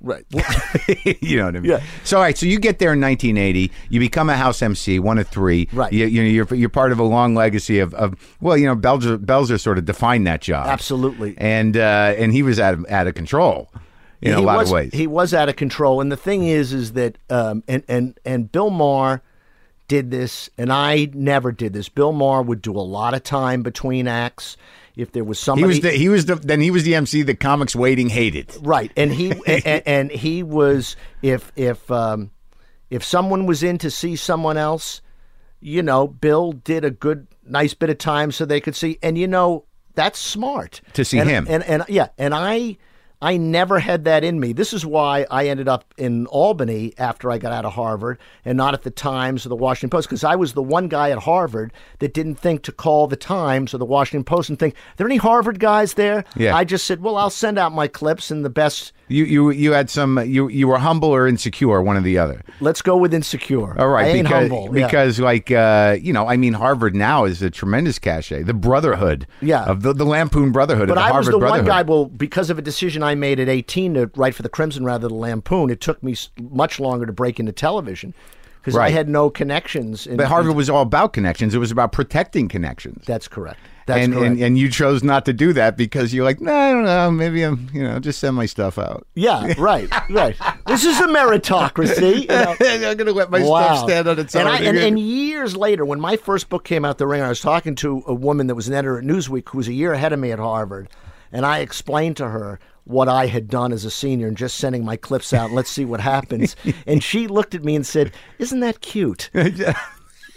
Right. you know what I mean? Yeah. So all right, so you get there in 1980. You become a house MC, one of three. Right. You, you know you're you're part of a long legacy of, of well you know Belzer Belzer sort of defined that job Absolutely. and uh, and he was out of out of control in a lot was, of ways. He was out of control. And the thing is, is that, um, and, and, and Bill Maher did this, and I never did this. Bill Maher would do a lot of time between acts. If there was He somebody was the he was the then he was the MC that comics waiting hated. right, and he and, and he was if if um, if someone was in to see someone else, you know, Bill did a good nice bit of time so they could see, and you know that's smart To see And- him. and and yeah, and I. I never had that in me. This is why I ended up in Albany after I got out of Harvard and not at the Times or the Washington Post because I was the one guy at Harvard that didn't think to call the Times or the Washington Post and think, "Are there any Harvard guys there?" Yeah. I just said, "Well, I'll send out my clips and the best You you you had some you you were humble or insecure, one or the other. Let's go with insecure. All right, I because humble. yeah. because like uh, you know, I mean, Harvard now is a tremendous cachet. The brotherhood, Yeah. of the, the Lampoon Brotherhood, But of the I was the one guy. Well, because of a decision I made at 18 to write for the Crimson rather than Lampoon, it took me much longer to break into television because I had no connections. In, but Harvard was all about connections. It was about protecting connections. That's correct. That's and, correct. and and you chose not to do that because you're like, no, I don't know. Maybe I'm, you know, just send my stuff out. yeah, right, right. This is a meritocracy. You know? I'm gonna let my Wow. stuff stand on its own. and, I, and, and years later, when my first book came out, The Ringer, I was talking to a woman that was an editor at Newsweek who was a year ahead of me at Harvard, and I explained to her what I had done as a senior and just sending my clips out. Let's see what happens. and she looked at me and said, "Isn't that cute?"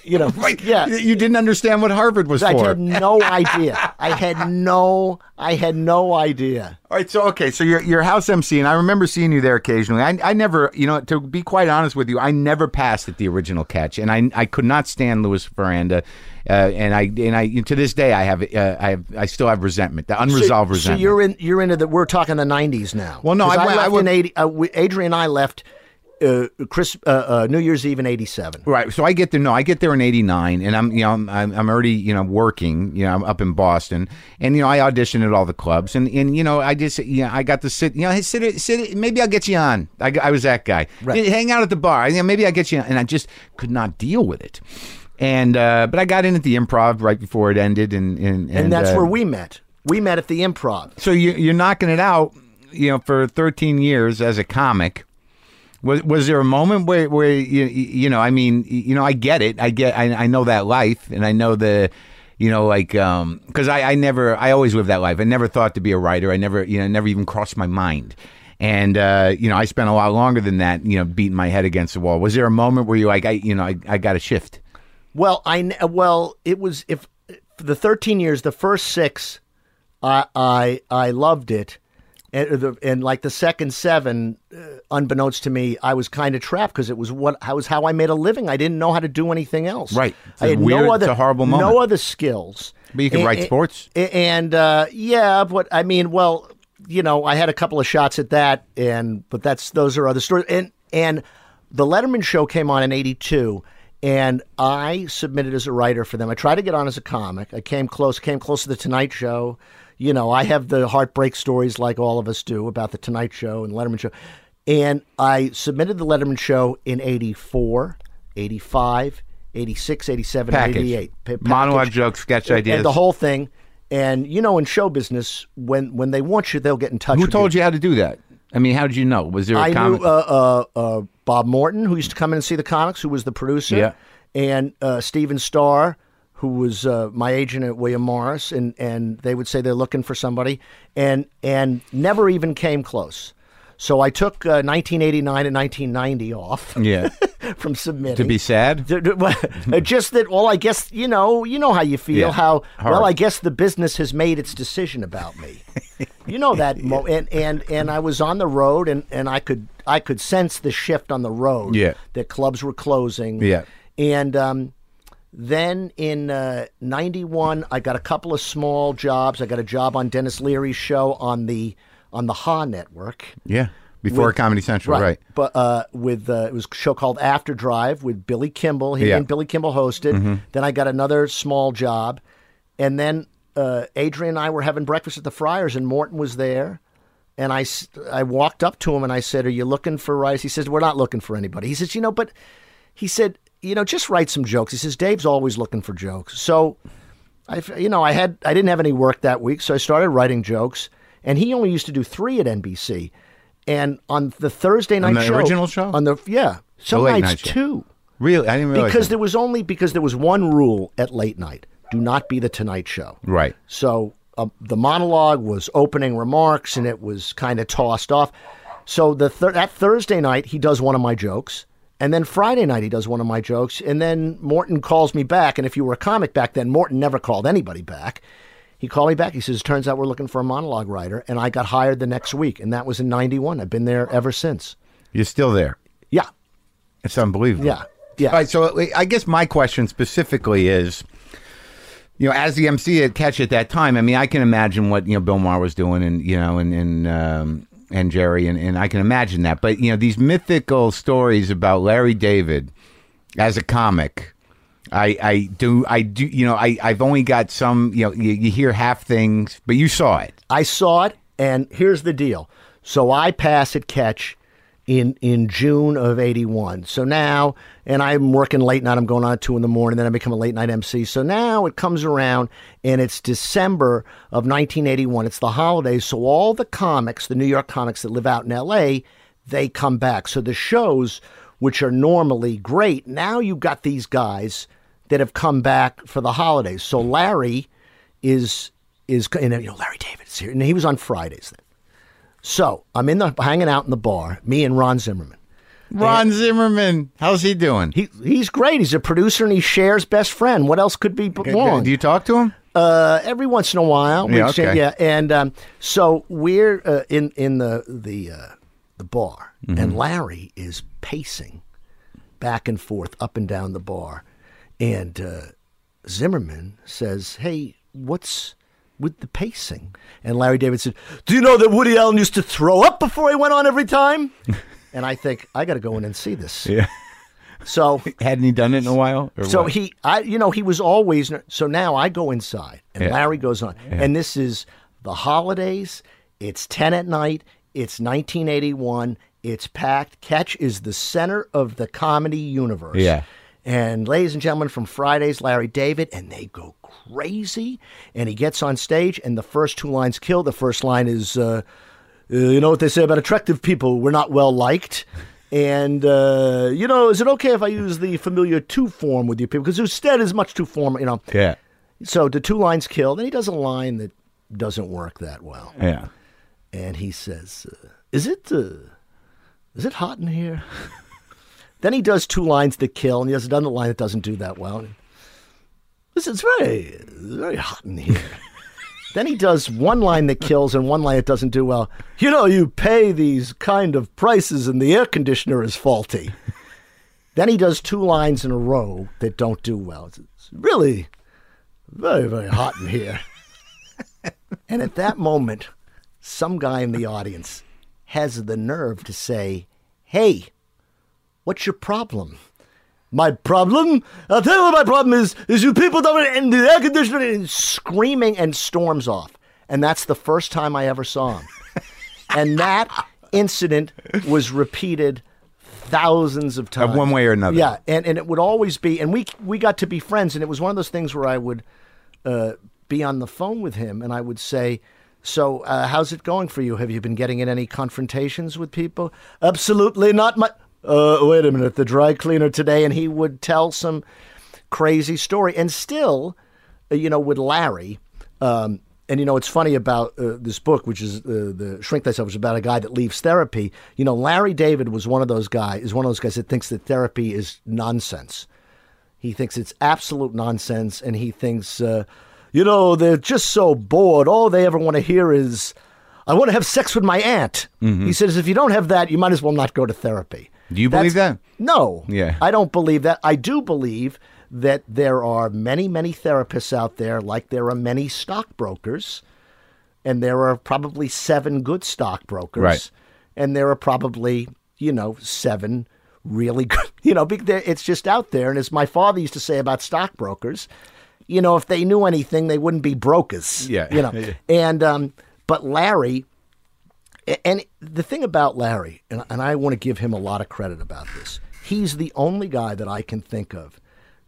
You know, yeah. you didn't understand what Harvard was I for. had no idea. I had no. I had no idea. All right, so okay, so you're you're house MC, and I remember seeing you there occasionally. I I never, you know, to be quite honest with you, I never passed at the original catch, and I I could not stand Louis Faranda, uh, and I and I to this day I have uh, I have I still have resentment, the unresolved so, resentment. So you're in. You're into the. We're talking the '90s now. Well, no, I went- I left went- in '80. Uh, Adrianne and I left. Uh, Chris, uh, uh, New Year's Eve in '87. Right. So I get there. No, I get there in '89, and I'm, you know, I'm, I'm already, you know, working. You know, I'm up in Boston, and you know, I audition at all the clubs, and and you know, I just, you know, I got to sit, you know, hey, sit, sit. Maybe I'll get you on. I, I was that guy. Right. Hang out at the bar. You know, maybe I'll get you on, and I just could not deal with it. And uh, but I got in at the Improv right before it ended, and and and, and that's uh, where we met. We met at the Improv. So you, you're knocking it out, you know, for 13 years as a comic. Was was there a moment where where you you know I mean you know I get it. I get I, I know that life and I know the you know like um because I I never I always lived that life. I never thought to be a writer. I never you know never even crossed my mind. And uh, you know I spent a lot longer than that you know beating my head against the wall. Was there a moment where you like I you know I, I got a shift? Well, I well, it was if the 13 years, the first six, I I I loved it, and the and like the second seven, uh, unbeknownst to me, I was kind of trapped because it was what I was how I made a living. I didn't know how to do anything else. Right. It's I had weird- no it's other a horrible moment. no other skills. But you can A- write sports. and uh, yeah, but I mean, well, you know, I had a couple of shots at that, and but that's those are other stories. And and the Letterman show came on in '82, and I submitted as a writer for them. I tried to get on as a comic. I came close, came close to the Tonight Show. You know, I have the heartbreak stories like all of us do about the Tonight Show and Letterman show. And I submitted the Letterman show in 84, 85, 86, 87, package 88. Pa- monologue jokes sketch ideas and the whole thing. And you know, in show business, when when they want you, they'll get in touch. With you. Who told you how to do that I mean how did you know was there a I comic knew uh, uh, uh, Bob Morton, who used to come in and see the comics, who was the producer, Yeah. and uh, Steven Starr, who was uh, my agent at William Morris, and and they would say they're looking for somebody, and and never even came close. So I took uh, 1989 and 1990 off yeah from submitting to be sad well, just that well i guess you know you know how you feel Yeah. how Hard. well i guess the business has made its decision about me you know that mo- and and and i was on the road and and i could i could sense the shift on the road Yeah. that clubs were closing Yeah. and um then in uh, 91 i got a couple of small jobs i got a job on Denis Leary's show on the on the ha network Yeah, before With- Comedy Central, right? But uh, with uh, it was a show called After Drive with Billy Kimball. He Yeah. and Billy Kimball hosted. Then I got another small job, and then uh, Adrianne and I were having breakfast at the Friars, and Morton was there. And I, s- I walked up to him and I said, "Are you looking for rice?" He says, "We're not looking for anybody." He says, "You know, but," he said, "You know, just write some jokes." He says, "Dave's always looking for jokes." So I, you know, I had I didn't have any work that week, so I started writing jokes. And he only used to do three at NBC. And on the Thursday night the show, original show? on the yeah, some nights night two, Really, I didn't realize because that. there was only because there was one rule at late night: do not be the Tonight Show. right. So uh, the monologue was opening remarks, and it was kind of tossed off. So the that Thursday night, he does one of my jokes. And then Friday night, he does one of my jokes. And then Morton calls me back. And if you were a comic back then, Morton never called anybody back. He called me back. He says, Turns out we're looking for a monologue writer. And I got hired the next week. And that was in 91. I've been there ever since. You're still there. Yeah. It's unbelievable. Yeah. Yeah. All right. So I guess my question specifically is, you know, as the MC at Catch at that time, I mean, I can imagine what you know Bill Maher was doing, and you know, and and um, and Jerry, and, and I can imagine that. But you know, these mythical stories about Larry David as a comic. I, I do I do you know I I've only got some you know you, you hear half things but you saw it I saw it, and here's the deal. So I pass at catch in in June of '81. So now, and I'm working late night. I'm going on at two in the morning. Then I become a late night MC. So now it comes around, and it's December of 1981. It's the holidays. So all the comics, the New York comics that live out in L.A., they come back. So the shows, which are normally great, now you've got these guys that have come back for the holidays. So Larry is is and you know Larry David's here, and he was on Fridays then. So I'm in the hanging out in the bar, me and Ron Zimmerman. Ron Zimmerman how's he doing He he's great. He's a producer and he shares best friend. What else could be wrong? do you talk to him uh, every once in a while. Yeah, okay. yeah. And um, so we're uh, in in the the uh, the bar, Mm-hmm. and Larry is pacing back and forth up and down the bar, and uh, Zimmerman says, "Hey, what's?" With the pacing, and Larry David said, "Do you know that Woody Allen used to throw up before he went on every time?" and I think I got to go in and see this. yeah So hadn't he done it in a while so what? he, I, you know, he was always. So now I go inside, and Yeah. Larry goes on, and this is the holidays. It's ten at night. It's 1981. It's packed. Catch is the center of the comedy universe. Yeah. And ladies and gentlemen, from Fridays, Larry David, and they go crazy. And he gets on stage, and the first tú lines kill. The first line is, uh, uh, you know what they say about attractive people? We're not well liked. And uh, you know, is it okay if I use the familiar two form with you people? Because usted is much too formal. You know. yeah So the two lines kill. Then he does a line that doesn't work that well, yeah and he says, uh, "Is it uh, is it hot in here?" then he does two lines that kill, and he does another line that doesn't do that well. Listen, it's very very hot in here. Then he does one line that kills and one line that doesn't do well. You know, you pay these kind of prices and the air conditioner is faulty. then he does two lines in a row that don't do well. It's really very, very hot in here. and at that moment, some guy in the audience has the nerve to say, Hey, what's your problem? My problem? I'll tell you what my problem is, is you people don't and the air conditioner and screaming and storms off. And that's the first time I ever saw him. and that incident was repeated thousands of times. one way or another. Yeah, and, and it would always be and we we got to be friends and it was one of those things where I would uh, be on the phone with him and I would say, So, uh, how's it going for you? Have you been getting in any confrontations with people? Absolutely not. My uh, wait a minute, the dry cleaner today, and he would tell some crazy story. And still, uh, you know, with Larry, um, and you know, it's funny about uh, this book, which is uh, the Shrink Thyself, which is about a guy that leaves therapy. You know, Larry David was one of those guys. Is one of those guys that thinks that therapy is nonsense. He thinks it's absolute nonsense, and he thinks, uh, you know, they're just so bored. All they ever want to hear is, "I want to have sex with my aunt." He says, if you don't have that, you might as well not go to therapy. Do you believe that? No. Yeah. I don't believe that. I do believe that there are many, many therapists out there, like there are many stockbrokers, and there are probably seven good stockbrokers. Right. And there are probably, you know, seven really good, you know, it's just out there. And as my father used to say about stockbrokers, you know, if they knew anything, they wouldn't be brokers. Yeah. You know, and, um, but Larry, And the thing about Larry, and, and I want to give him a lot of credit about this, he's the only guy that I can think of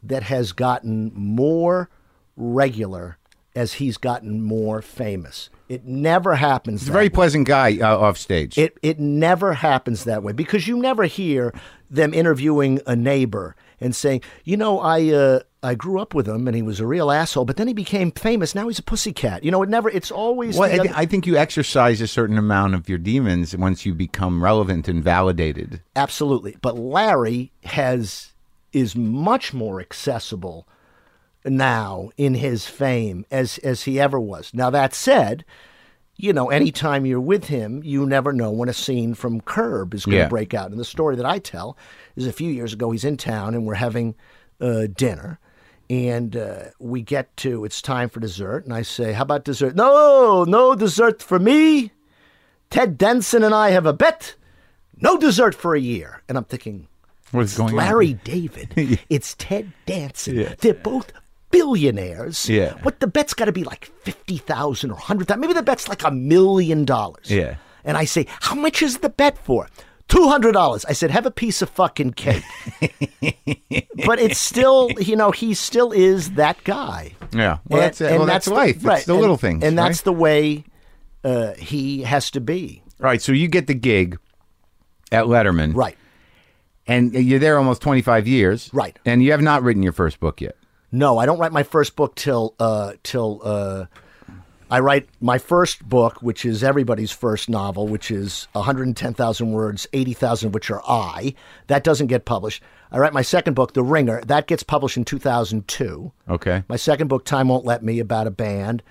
that has gotten more regular as he's gotten more famous. It never happens. He's a very pleasant guy uh, off stage. It it never happens that way because you never hear them interviewing a neighbor and saying, you know, I uh, I grew up with him, and he was a real asshole. But then he became famous. Now he's a pussycat. You know, it never. It's always. Well, I, thi- I think you exercise a certain amount of your demons once you become relevant and validated. Absolutely. But Larry has is much more accessible now in his fame as as he ever was. Now that said, you know, anytime you're with him, you never know when a scene from Curb is going to Yeah. break out. And the story that I tell is a few years ago he's in town and we're having uh, dinner. And uh, we get to it's time for dessert, and I say, "How about dessert?" No, no dessert for me. Ted Danson and I have a bet. No dessert for a year. And I'm thinking, What's going on?" Larry? David. it's Ted Danson. Yeah. They're both billionaires. Yeah. What the bet's got to be like 50,000 or 100,000. Maybe the bet's like a million dollars. Yeah. And I say, how much is the bet for? $200. I said, have a piece of fucking cake. but it's still, you know, he still is that guy. Yeah. Well, that's, it. well, that's, the- life. right, It's the and- little things. And right? that's the way uh, he has to be. All right. So you get the gig at Letterman. Right. And you're there almost 25 years. Right. And you have not written your first book yet. No, I don't write my first book till uh, till uh, I write my first book, which is everybody's first novel, which is 110,000 words, 80,000 of which are I. That doesn't get published. I write my second book, The Ringer. That gets published in 2002. Okay. My second book, Time Won't Let Me, about a band,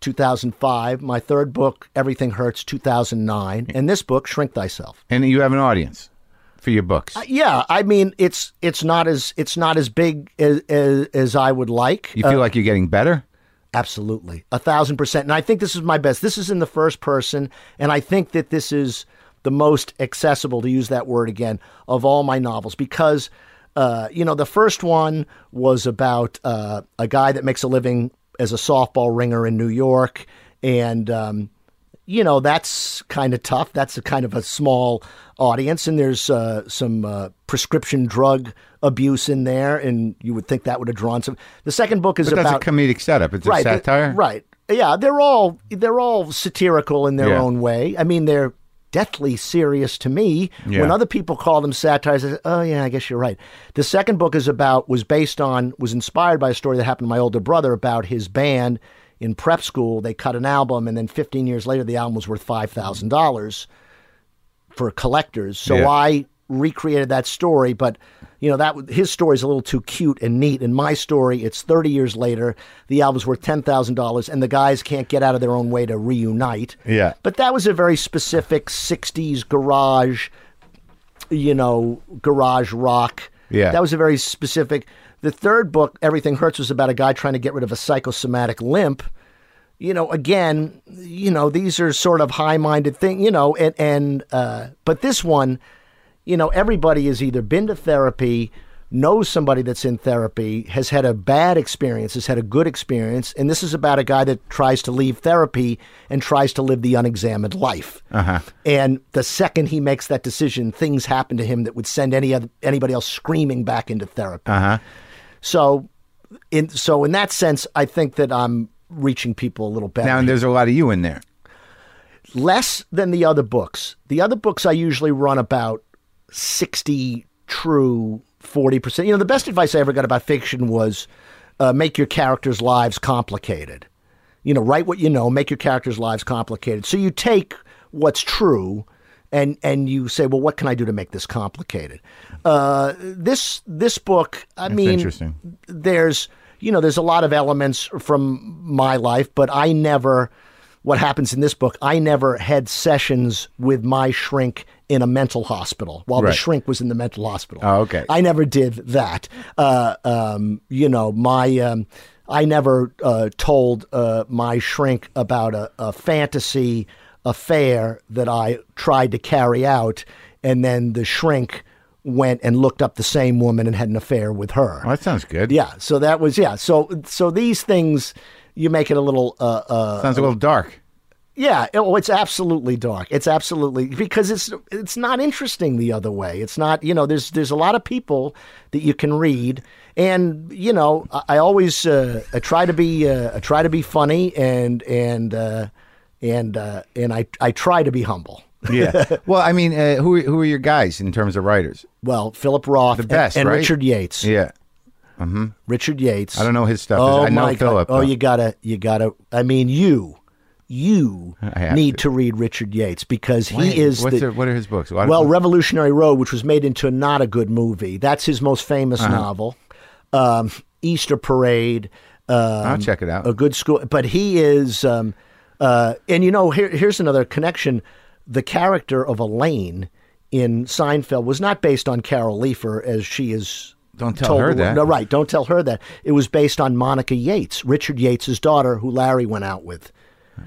2005. My third book, Everything Hurts, 2009. And this book, Shrink Thyself. And you have an audience for your books. Uh, yeah, I mean, it's it's not as it's not as big as as, as I would like. you feel uh, like you're getting better? Absolutely. A thousand percent. And I think this is my best. This is in the first person. And I think that this is the most accessible, to use that word again, of all my novels because, uh, you know, the first one was about uh, a guy that makes a living as a softball ringer in New York. And, um, you know that's kind of tough. That's a kind of a small audience, and there's uh, some uh, prescription drug abuse in there, and you would think that would have drawn some. The second book is But that's about a comedic setup. It's a right, th- satire. right? Yeah, they're all they're all satirical in their Yeah. own way. I mean, they're deathly serious to me. Yeah. When other people call them satires, I say, "Oh yeah, I guess you're right." The second book is about was based on was inspired by a story that happened to my older brother about his band in prep school. They cut an album, and then 15 years later, the album was worth five thousand dollars for collectors. So Yeah. I recreated that story, but you know that his story is a little too cute and neat. In my story, it's 30 years later. The album's worth ten thousand dollars, and the guys can't get out of their own way to reunite. Yeah. But that was a very specific 60s garage, you know, garage rock. Yeah. That was a very specific. The third book, Everything Hurts, was about a guy trying to get rid of a psychosomatic limp. You know, again, you know, these are sort of high-minded things, you know, and and uh, but this one, you know, everybody has either been to therapy, knows somebody that's in therapy, has had a bad experience, has had a good experience, and this is about a guy that tries to leave therapy and tries to live the unexamined life. Uh-huh. And the second he makes that decision, things happen to him that would send any other, anybody else screaming back into therapy. Uh huh. So, in so in that sense, I think that I'm reaching people a little better. Now, and there's a lot of you in there. less than the other books. The other books I usually run about 60 true, 40%. You know, the best advice I ever got about fiction was uh, make your characters' lives complicated. You know, write what you know, make your characters' lives complicated. So you take what's true and and you say, well, what can I do to make this complicated? Uh, this this book, I mean, interesting. there's you know there's a lot of elements from my life, but I never. What happens in this book? I never had sessions with my shrink in a mental hospital while the shrink was in the mental hospital. Oh, okay. I never did that. Uh, um, you know, my um, I never uh, told uh, my shrink about a, a fantasy affair that I tried to carry out, and then the shrink went and looked up the same woman and had an affair with her. Well, that sounds good. Yeah, so that was yeah. So so these things you make it a little uh, uh, Sounds a little dark. Yeah, oh, it's absolutely dark. It's absolutely because it's it's not interesting the other way. It's not you know there's there's a lot of people that you can read, and you know I, I always uh, I try to be uh, I try to be funny and and uh, and uh, and I I try to be humble. Yeah. well, I mean, uh, who are, who are your guys in terms of writers? Well, Philip Roth The best, and, and right? Richard Yates. Yeah. Mm-hmm. Richard Yates. I don't know his stuff. Oh I know my Philip. God. Oh, though. you gotta, you gotta. I mean, you, you need to. to. read Richard Yates because Wait, he is the. what are his books? What- well, Revolutionary Road, which was made into not a good movie. That's his most famous Uh-huh. novel. Um, Easter Parade. Um, I'll check it out. A good school, but he is. Um, uh, and you know, here, here's another connection. The character of Elaine in Seinfeld was not based on Carol Leifer, as she is. Don't tell told her that. No, right. Don't tell her that. It was based on Monica Yates, Richard Yates' daughter, who Larry went out with.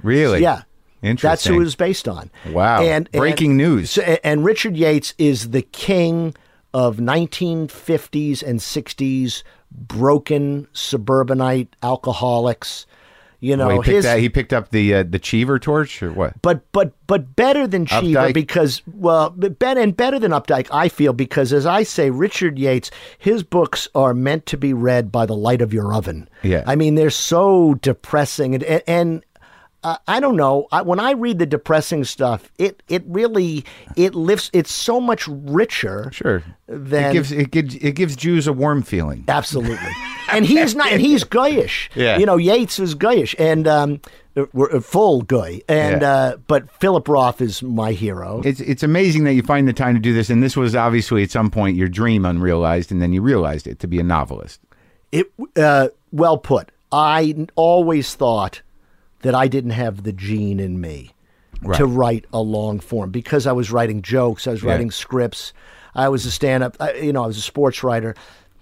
Really? Yeah. Interesting. That's who it was based on. Wow. And Breaking and- news. so- and Richard Yates is the king of 1950s and 60s broken suburbanite alcoholics. You know, Well, he, picked his that, he picked up the uh, the Cheever torch or what? but but but better than Cheever Updike? because well, better and better than Updike, I feel because as I say, Richard Yates, his books are meant to be read by the light of your oven. Yeah. I mean they're so depressing and and. and uh, I don't know. I, when I read the depressing stuff, it it really it lifts. It's so much richer. Sure. Then- it gives it gives it gives Jews a warm feeling. Absolutely. and he's not, and he's guyish. Yeah. You know, Yates is guyish and um, full guy. And, Yeah. uh, but Philip Roth is my hero. It's it's amazing that you find the time to do this, and this was obviously at some point your dream unrealized, and then you realized it to be a novelist. It, uh, well put. I always thought that I didn't have the gene in me Right. to write a long form because I was writing jokes, I was Yeah. writing scripts, I was a stand up, you know, I was a sports writer.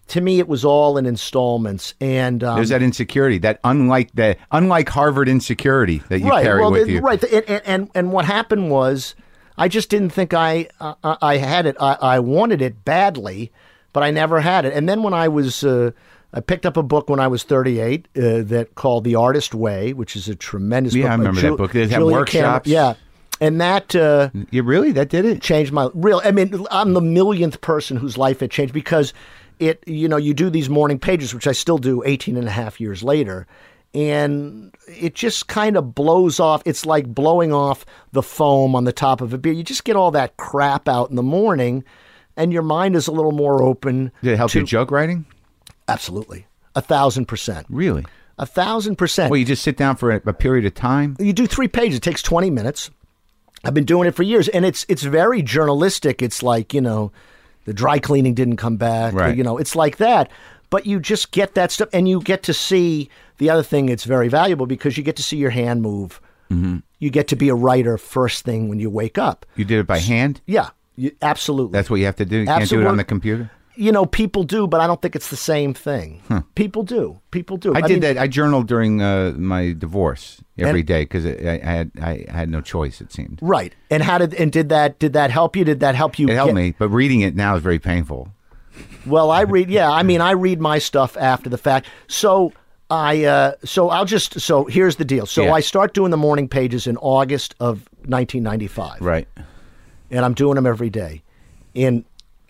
To me, it was all in installments. And um, There's that insecurity, that unlike that unlike Harvard insecurity that you carry well, with you. Right. And, and, and, and what happened was I just didn't think I, I, I had it. I, I wanted it badly, but I never had it. And then when I was, uh, I picked up a book when I was 38 uh, that called The Artist Way, which is a tremendous Yeah, book. I by remember that book. They had Julia Cameron- workshops. Yeah. And that uh, You really that did it? changed my real. I mean, I'm the millionth person whose life it changed because it. You know, you do these morning pages, which I still do 18 and a half years later, and it just kind of blows off. It's like blowing off the foam on the top of a beer. You just get all that crap out in the morning, and your mind is a little more open. Did it help to, your joke writing? Absolutely, a thousand percent, Really? a thousand percent. Well, you just sit down for a, a period of time. you do three pages. It takes twenty minutes. I've been doing it for years, and it's it's very journalistic. It's like you know, the dry cleaning didn't come back. Right. You know, it's like that. But you just get that stuff, and you get to see the other thing. It's very valuable because you get to see your hand move. Mm-hmm. You get to be a writer first thing when you wake up. You did it by hand. Yeah, you, absolutely. That's what you have to do. You can't do it on the computer. You know, people do, but I don't think it's the same thing. People do. People do. I, did mean, that. I journaled during uh, my divorce every And- day because I, I had I had no choice. It seemed Right. And how did and did that did that help you? Did that help you? it helped get- me, but reading it now is very painful. Well, I read. Yeah, I mean, I read my stuff after the fact. So I, uh, so I'll just. So here's the deal. So Yeah. I start doing the morning pages in August of 1995, Right. and I'm doing them every day. In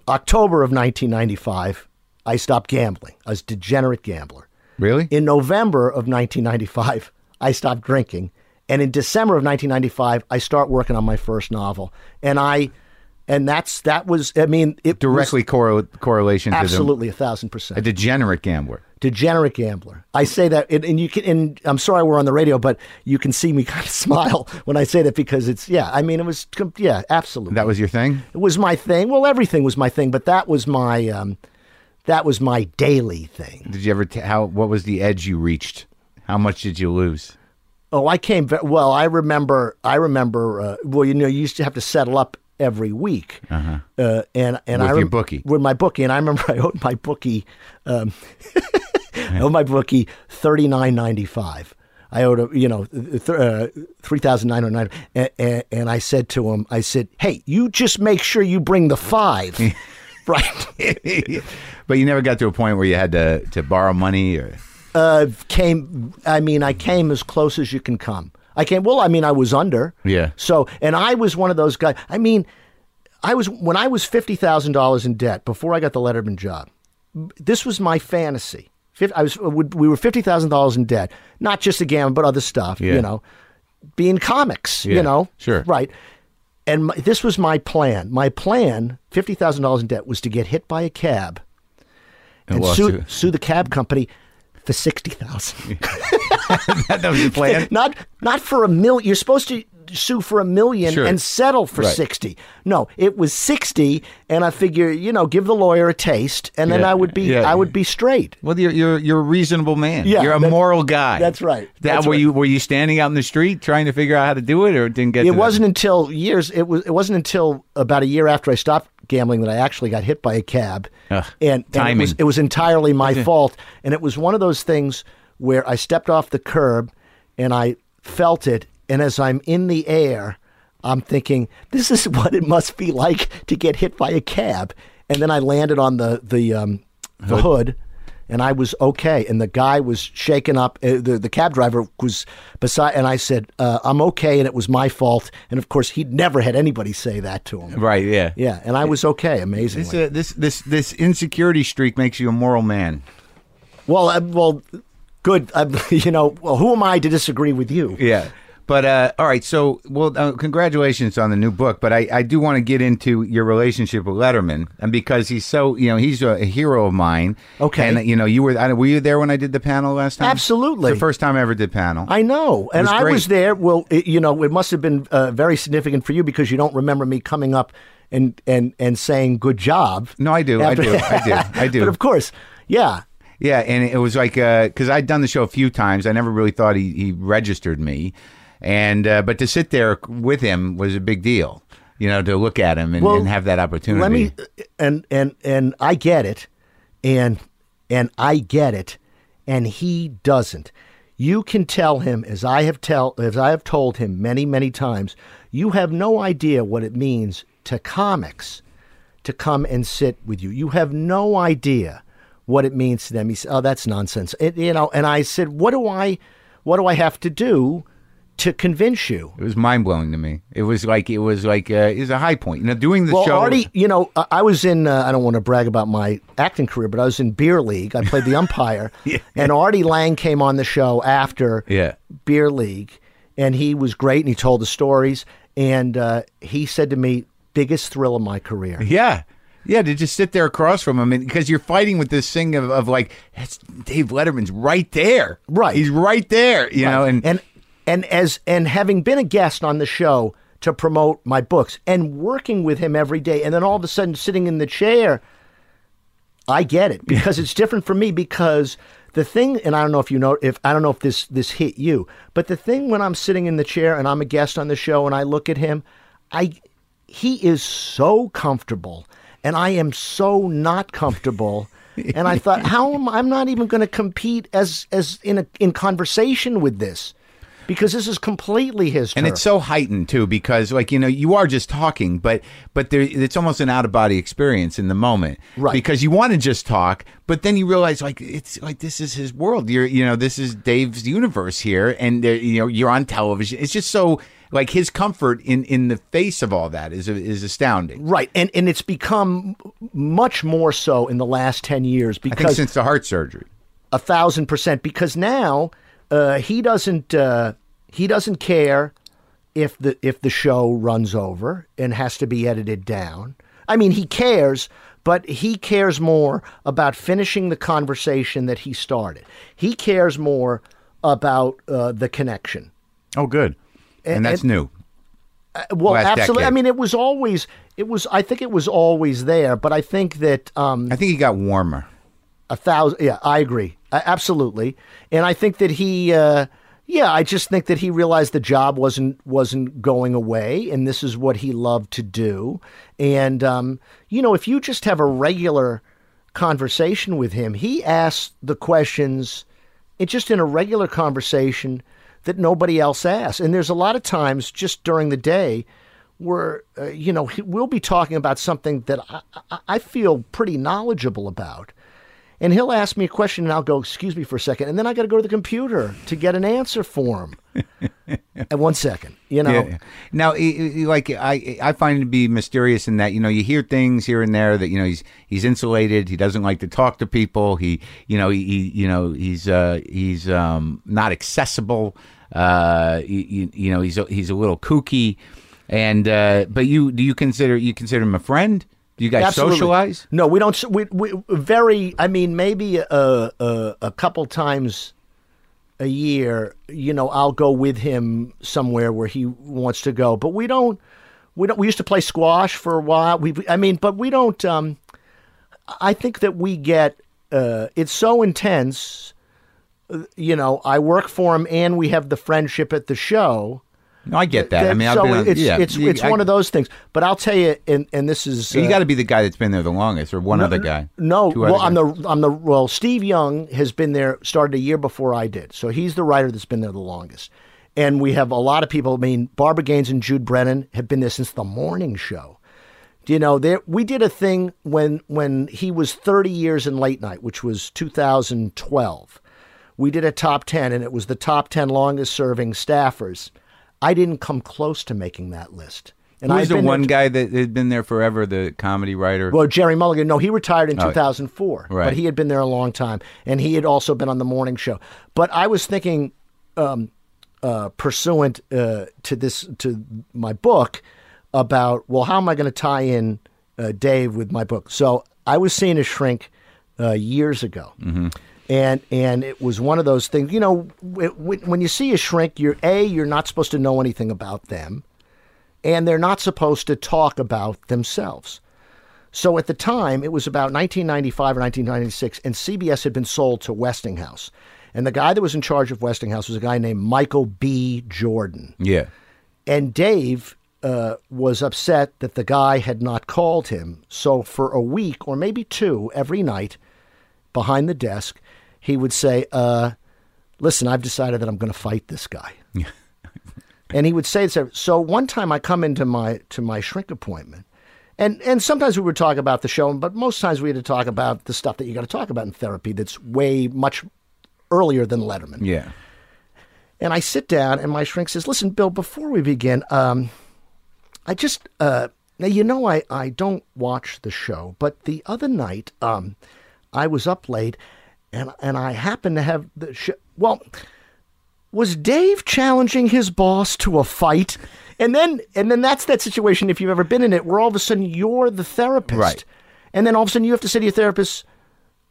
October of 1995, I stopped gambling. I was a degenerate gambler. Really? In November of 1995, I stopped drinking, and in December of 1995, I start working on my first novel, and I. And that's that was I mean it was Directly correl- correlation to absolutely a thousand percent a degenerate gambler. degenerate gambler. I say that, and, and you can. And I'm sorry we're on the radio, but you can see me kind of smile when I say that because it's yeah. I mean, it was yeah, absolutely. That was your thing. it was my thing. Well, everything was my thing, but that was my um, that was my daily thing. Did you ever? T- how? What was the edge you reached? How much did you lose? Oh, I came well. I remember. I remember. Uh, well, you know, you used to have to settle up every week, uh and and Uh-huh. With I your bookie. with my bookie, and I remember I owed my bookie, um, I owed my bookie thirty nine ninety five. I owed a, you know th- uh, three thousand nine hundred nine, and, and I said to him, I said, "Hey, you just make sure you bring the five, right?" but you never got to a point where you had to to borrow money or. uh, came. I mean, I came as close as you can come. I can't. Well, I mean, I was under. Yeah. So, and I was one of those guys. I mean, I was when I was fifty thousand dollars in debt before I got the Letterman job. This was my fantasy. I was. Uh, we were fifty thousand dollars in debt, not just a gamma, but other stuff. Yeah. You know, being comics. Yeah, You know, sure. right. And my, this was my plan. My plan, fifty thousand dollars in debt, was to get hit by a cab and lawsuit. sue, sue the cab company for sixty thousand. that was the plan. not not for a million. You're supposed to sue for a million Sure. and settle for Right. 60. No, it was 60 and I figure, you know, give the lawyer a taste and then Yeah, I would be yeah. I would be straight. Well, you're you're you're a reasonable man. Yeah, you're a that- moral guy. that's right. That That's were right. you were you standing out in the street trying to figure out how to do it, or didn't get? It wasn't until years it was it wasn't until about a year after I stopped gambling that I actually got hit by a cab. Ugh, and, and it was it was entirely my fault. And it was one of those things where I stepped off the curb and I felt it. And as I'm in the air I'm thinking this is what it must be like to get hit by a cab. And then I landed on the the um, the hood and I was okay. And the guy was shaken up. Uh, the the cab driver was beside, and I said, uh, "I'm okay," and it was my fault. And of course, he'd never had anybody say that to him. right. Yeah. Yeah, and I was okay, amazingly. This, uh, this this this insecurity streak makes you a moral man. well, uh, well, good. Uh, you know, well, who am I to disagree with you? Yeah. But uh, all right, so well, uh, congratulations on the new book. But I, I do want to get into your relationship with Letterman, and because he's so, you know, he's a, a hero of mine. Okay. and you know, you were I, were you there when I did the panel last time? Absolutely. It's the first time I ever did panel. I know, and I was there. Well, it, you know, it must have been uh, very significant for you because you don't remember me coming up and and and saying "good job." no, I do, I do, I do, I do. But of course, yeah. Yeah, and it was like because I'd done the show a few times. I never really thought he, he registered me, and uh, but to sit there with him was a big deal. You know, to look at him and, Well, and have that opportunity. Let me and and and I get it, and and I get it, and he doesn't. You can tell him as I have tell as I have told him many many times. You have no idea what it means to comics to come and sit with you. You have no idea what it means to them. He said, "Oh, that's nonsense." It, you know, and I said, "What do I, what do I have to do to convince you?" It was mind blowing to me. It was like it was like uh, it was a high point. You know, doing the Well, show. Artie, you know, I- I was in. Uh, I don't want to brag about my acting career, but I was in Beer League. I played the umpire, yeah. and Artie Lange came on the show after Yeah. Beer League, and he was great, and he told the stories, and uh, he said to me, "Biggest thrill of my career." Yeah. Yeah, to just sit there across from him, and because you're fighting with this thing of, of like, that's Dave Letterman's right there, Right. He's right there, you know, and, and and as and having been a guest on the show to promote my books and working with him every day and then all of a sudden sitting in the chair I get it. Because it's different for me because the thing and I don't know if you know if I don't know if this this hit you but the thing when I'm sitting in the chair and I'm a guest on the show and I look at him I he is so comfortable and I am so not comfortable. And I thought how am I'm not even going to compete as as in a in conversation with this because this is completely his and it's so heightened too because like you know you are just talking but but there it's almost an out of body experience in the moment. Right. because you want to just talk but then you realize like it's like this is his world. You're you know this is Dave's universe here and there, you know you're on television. It's just so like his comfort in in the face of all that is is astounding. Right, and and it's become much more so in the last ten years I think because since the heart surgery. A thousand percent. Because now uh, he doesn't uh, he doesn't care if the if the show runs over and has to be edited down. I mean, he cares, but he cares more about finishing the conversation that he started. He cares more about uh, the connection. oh good and, And- that's and- new Well, Last absolutely. I mean, it was always it was. I think it was always there, but I think that. Um, I think he got warmer a thousand yeah i agree. Absolutely. And i think that he uh yeah i just think that he realized the job wasn't wasn't going away and this is what he loved to do. And um you know if you just have a regular conversation with him he asks the questions it just in a regular conversation that nobody else asks. And there's a lot of times just during the day where uh, you know we'll be talking about something that I, I feel pretty knowledgeable about and he'll ask me a question and I'll go, excuse me for a second. And then I got to go to the computer to get an answer for him. At one second, you know. Yeah. Now, like I, I find it to be mysterious in that you know you hear things here and there that you know he's he's insulated. He doesn't like to talk to people. He, you know, he, he you know he's uh, he's um, not accessible. Uh, you, you know, he's a, he's a little kooky. And uh, but you do you consider you consider him a friend? Do you guys Absolutely. socialize? No, we don't. We, we very. I mean, maybe a, a a couple times a year. You know, I'll go with him somewhere where he wants to go. But we don't. We don't. We used to play squash for a while. We. I mean, but we don't. Um, I think that we get. Uh, it's so intense. uh, You know, I work for him, and we have the friendship at the show. No, I get that. I mean, I've so been on, it's yeah, it's you- it's I- one of those things. But I'll tell you, and and this is You uh, got to be the guy that's been there the longest, or one other guy. no, well, I'm the I'm the well. Steve Young has been there, started a year before I did, so he's the writer that's been there the longest. And we have a lot of people. I mean, Barbara Gaines and Jude Brennan have been there since the morning show. Do you know there? We did a thing when when he was 30 years in late night, which was 2012. We did a top 10, and it was the top 10 longest serving staffers. I didn't come close to making that list. And Who's the one guy that had been there forever? The comedy writer. well, Jerry Mulligan, no, he retired in Oh, 2004, right. but he had been there a long time, and he had also been on the morning show. But I was thinking, um, uh, pursuant uh, to this to my book, about well, how am I going to tie in uh, Dave with my book? So I was seeing a shrink uh, years ago. And and it was one of those things, you know. When you see a shrink, you're a you're not supposed to know anything about them, and they're not supposed to talk about themselves. So at the time, it was about 1995 or 1996, and CBS had been sold to Westinghouse. And the guy that was in charge of Westinghouse was a guy named Michael B. Jordan. yeah. And Dave uh, was upset that the guy had not called him. So for a week or maybe two, every night behind the desk, he would say, uh, Listen, I've decided that I'm going to fight this guy. and he would say, so, so one time I come into my to my shrink appointment, and and sometimes we would talk about the show, but most times we had to talk about the stuff that you got to talk about in therapy that's way much earlier than Letterman. Yeah. And I sit down, and my shrink says, "Listen, Bill, before we begin, um, I just uh, now you know I I don't watch the show, but the other night um, I was up late, and and I happened to have the sh- well." Was Dave challenging his boss to a fight? And then and then that's that situation if you've ever been in it where all of a sudden you're the therapist. Right. And then all of a sudden you have to say to your therapist,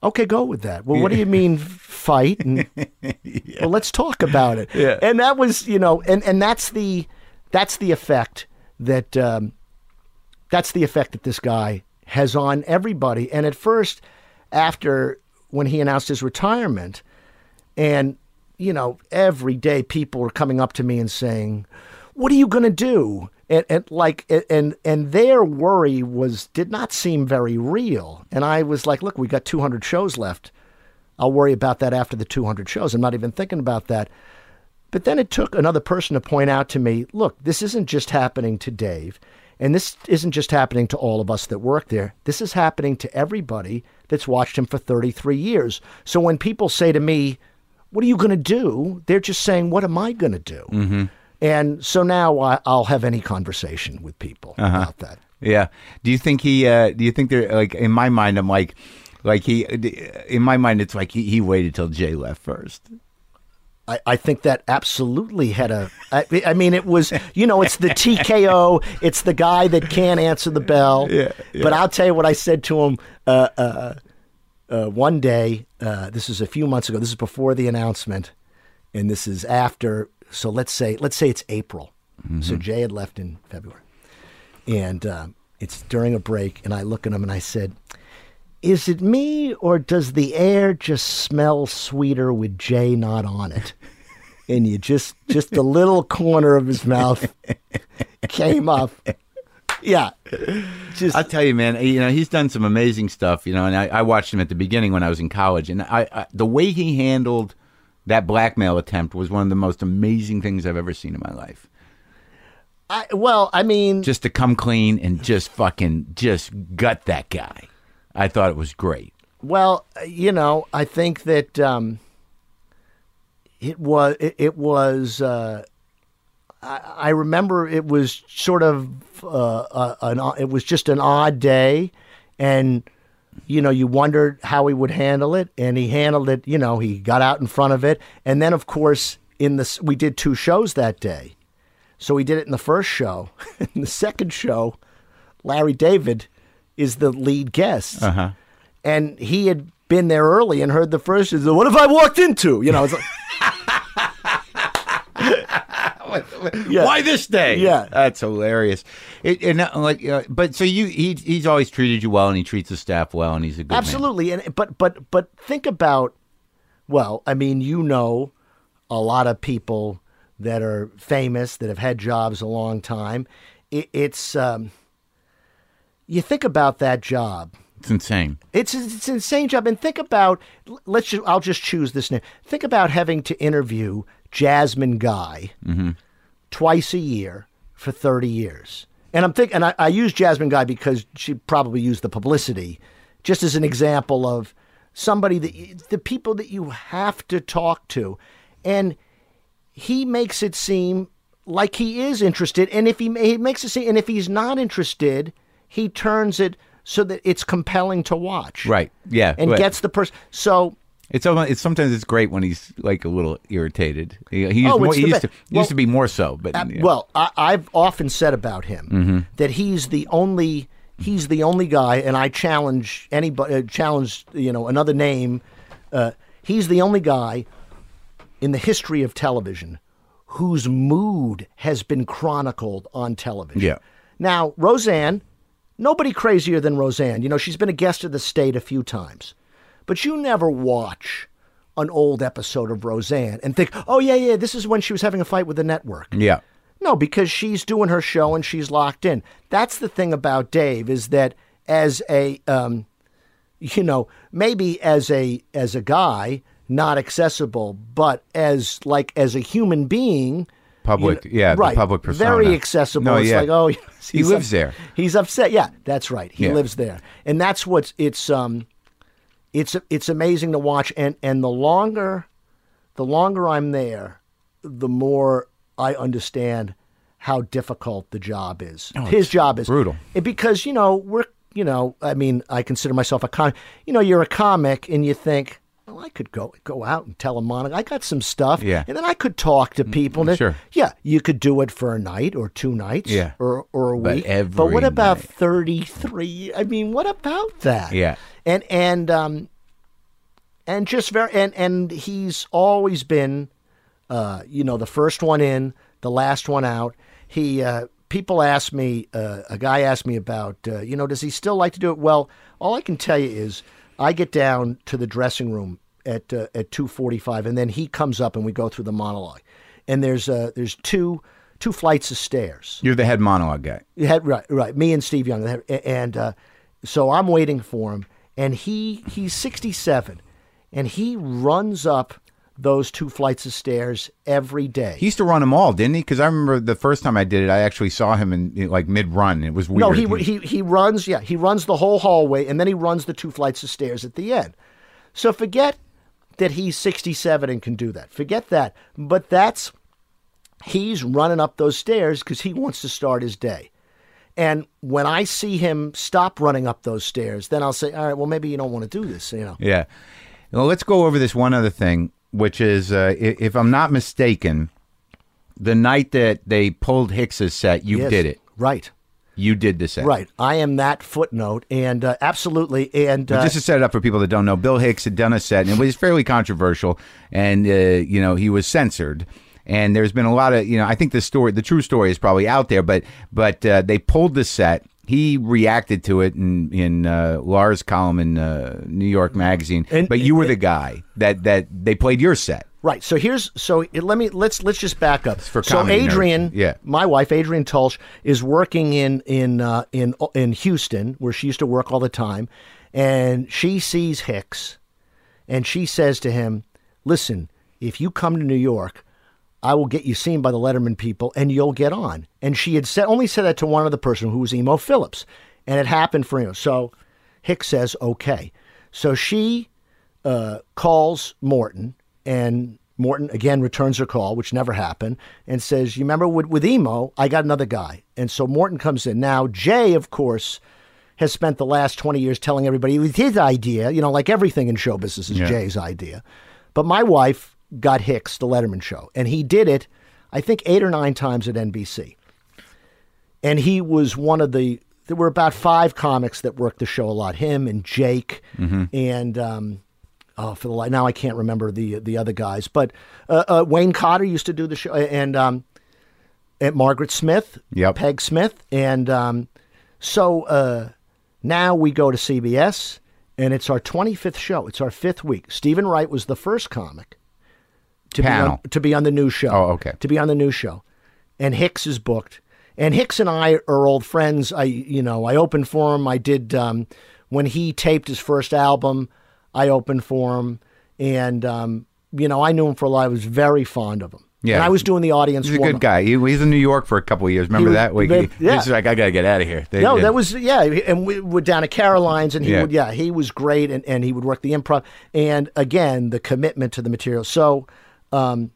Okay, go with that. Well, what do you mean fight? And, Well, let's talk about it. Yeah. And that was, you know, and and that's the that's the effect that um, that's the effect that this guy has on everybody. And at first, after when he announced his retirement, and you know, every day people were coming up to me and saying, "What are you going to do?" And, and like, and and their worry was did not seem very real. And I was like, "Look, we got 200 shows left. I'll worry about that after the 200 shows. I'm not even thinking about that." But then it took another person to point out to me, "Look, this isn't just happening to Dave." And this isn't just happening to all of us that work there. This is happening to everybody that's watched him for 33 years. So when people say to me, what are you going to do? They're just saying, what am I going to do? Mm-hmm. And so now I, I'll have any conversation with people about that. Yeah. Do you think he? Uh, do you think they're like? In my mind, I'm like, like he. In my mind, it's like he, he waited till Jay left first. I, I think that absolutely had a. I, I mean, it was you know, it's the TKO. It's the guy that can't answer the bell. Yeah, But I'll tell you what I said to him uh, uh, uh, one day. Uh, this is a few months ago. This is before the announcement, and this is after. So let's say let's say it's April. So Jay had left in February, and uh, it's during a break, and I look at him and I said. Is it me or does the air just smell sweeter with Jay not on it? And you just just the little corner of his mouth came up. Yeah. Just I'll tell you, man. You know, he's done some amazing stuff. You know, and I, I watched him at the beginning when I was in college, and I, I the way he handled that blackmail attempt was one of the most amazing things I've ever seen in my life. I, well, I mean, Just to come clean and just fucking just gut that guy. I thought it was great. well, you know, I think that um, it was it, it was. Uh, I, I remember it was sort of uh, uh, an it was just an odd day, and you know you wondered how he would handle it, and he handled it. You know, he got out in front of it, and then of course in this we did two shows that day, so we did it in the first show. in the second show, Larry David is the lead guest, Uh-huh. and he had been there early and heard the first. He said, what have I walked into? You know, it's like, Yeah. Why this day? Yeah. that's hilarious. It, and uh, like, uh, but so you he he's always treated you well, and he treats the staff well, and he's a good man. absolutely. And but but but think about. Well, I mean, you know, a lot of people that are famous that have had jobs a long time. It, it's um, you think about that job. It's insane. It's it's an insane job. And think about let's just I'll just choose this name. Think about having to interview Jasmine Guy mm-hmm. twice a year for thirty years. And I'm thinking, and I, I use Jasmine Guy because she probably used the publicity, just as an example of somebody that the people that you have to talk to, and he makes it seem like he is interested, and if he, he makes it seem, and if he's not interested, he turns it so that it's compelling to watch, Right. Yeah. And but gets the person. So it's it's sometimes it's great when he's like a little irritated. He, he, used, Oh, more, it's he used to. Well- used to be more so, but Uh, yeah. Well, I, I've often said about him Mm-hmm. that he's the only he's the only guy, and I challenge anybody uh, challenge you know another name. Uh, he's the only guy in the history of television whose mood has been chronicled on television. Yeah. Now, Roseanne, nobody crazier than Roseanne. You know, she's been a guest of the state a few times, but you never watch an old episode of Roseanne and think, oh yeah, yeah, this is when she was having a fight with the network. yeah. No, because she's doing her show and she's locked in. That's the thing about Dave is that as a, um, you know, maybe as a as a guy, not accessible, but as like as a human being, Public, you know- yeah, the right, public persona. very accessible. No, it's yeah. like, oh, He lives there. He's upset. Yeah, that's right. He Yeah. lives there, and that's what's it's um, it's it's amazing to watch. And and the longer, the longer I'm there, the more I understand how difficult the job is. His job is Oh, brutal. And because you know we're you know I mean I consider myself a con. You know you're a comic and you think. Well, I could go go out and tell a monologue. I got some stuff, Yeah. and then I could talk to people. and sure. yeah, you could do it for a night or two nights, Yeah. or or a But week. every but what about thirty three? I mean, what about that? Yeah. and and um, and just very and and he's always been, uh, you know, the first one in, the last one out. He uh, people ask me, uh, a guy asked me about, uh, you know, does he still like to do it? Well, all I can tell you is, I get down to the dressing room at uh, at two forty five, and then he comes up and we go through the monologue, and there's uh, there's two two flights of stairs. You're the head monologue guy. You had right, right. Me and Steve Young, and uh, so I'm waiting for him, and he he's 67, and he runs up those two flights of stairs every day. He used to run them all, didn't he? Because I remember the first time I did it, I actually saw him in, like mid run. It was weird. no, he, he he runs. Yeah, he runs the whole hallway, and then he runs the two flights of stairs at the end. So forget that he's 67 and can do that. Forget that. But that's he's running up those stairs because he wants to start his day. And when I see him stop running up those stairs, then I'll say, all right, well, maybe you don't want to do this, you know. Yeah. Well, let's go over this one other thing, which is, uh, if I'm not mistaken, the night that they pulled Hicks's set, you Yes. did it. Right, You did the set. right. I am that footnote, and uh, absolutely. And uh, just to set it up for people that don't know, Bill Hicks had done a set, and it was fairly controversial, and uh, you know he was censored. And there's been a lot of, you know, I think the story, the true story is probably out there, but but uh, they pulled the set. He reacted to it in in uh, Lahr's column in uh, New York Magazine. And- but you were the guy that that they played your set. Right. So here's so it- let me let's let's just back up. for so nerds. Adrianne, Yeah. my wife Adrianne Tolsch is working in in uh, in in Houston where she used to work all the time, and she sees Hicks, and she says to him, "Listen, if you come to New York." I will get you seen by the Letterman people, and you'll get on. And she had said only said that to one other person who was Emo Phillips, and it happened for him. So Hicks says, "Okay." So she uh, calls Morton, and Morton again returns her call, which never happened, and says, "You remember with, with Emo, I got another guy." And so Morton comes in. Now Jay, of course, has spent the last twenty years telling everybody it was his idea. You know, like everything in show business is Yeah. Jay's idea. But my wife got Hicks the Letterman show, and he did it, I think, eight or nine times at NBC and he was one of the there were about five comics that worked the show a lot. Him and Jake and um, oh, for the li- now I can't remember the the other guys, but uh, uh, Wayne Cotter used to do the show, and um, and Margaret Smith, Yep. Peg Smith, and um, so uh, now we go to CBS, and it's our 25th show. It's our fifth week. Steven Wright was the first comic to be on, to be on the new show. Oh, okay. To be on the new show, and Hicks is booked, and Hicks and I are old friends. I you know I opened for him. I did um, when he taped his first album. I opened for him, and um, you know I knew him for a while. I was very fond of him. Yeah. and I was doing the audience. He's a good guy. He, he was in New York for a couple of years. Remember was- that week? they- He- yeah. He's like, I gotta get out of here. They- No, they- that was yeah, and we were down at Caroline's, and he Yeah. would yeah, he was great, and, and he would work the improv, and again the commitment to the material. So, um,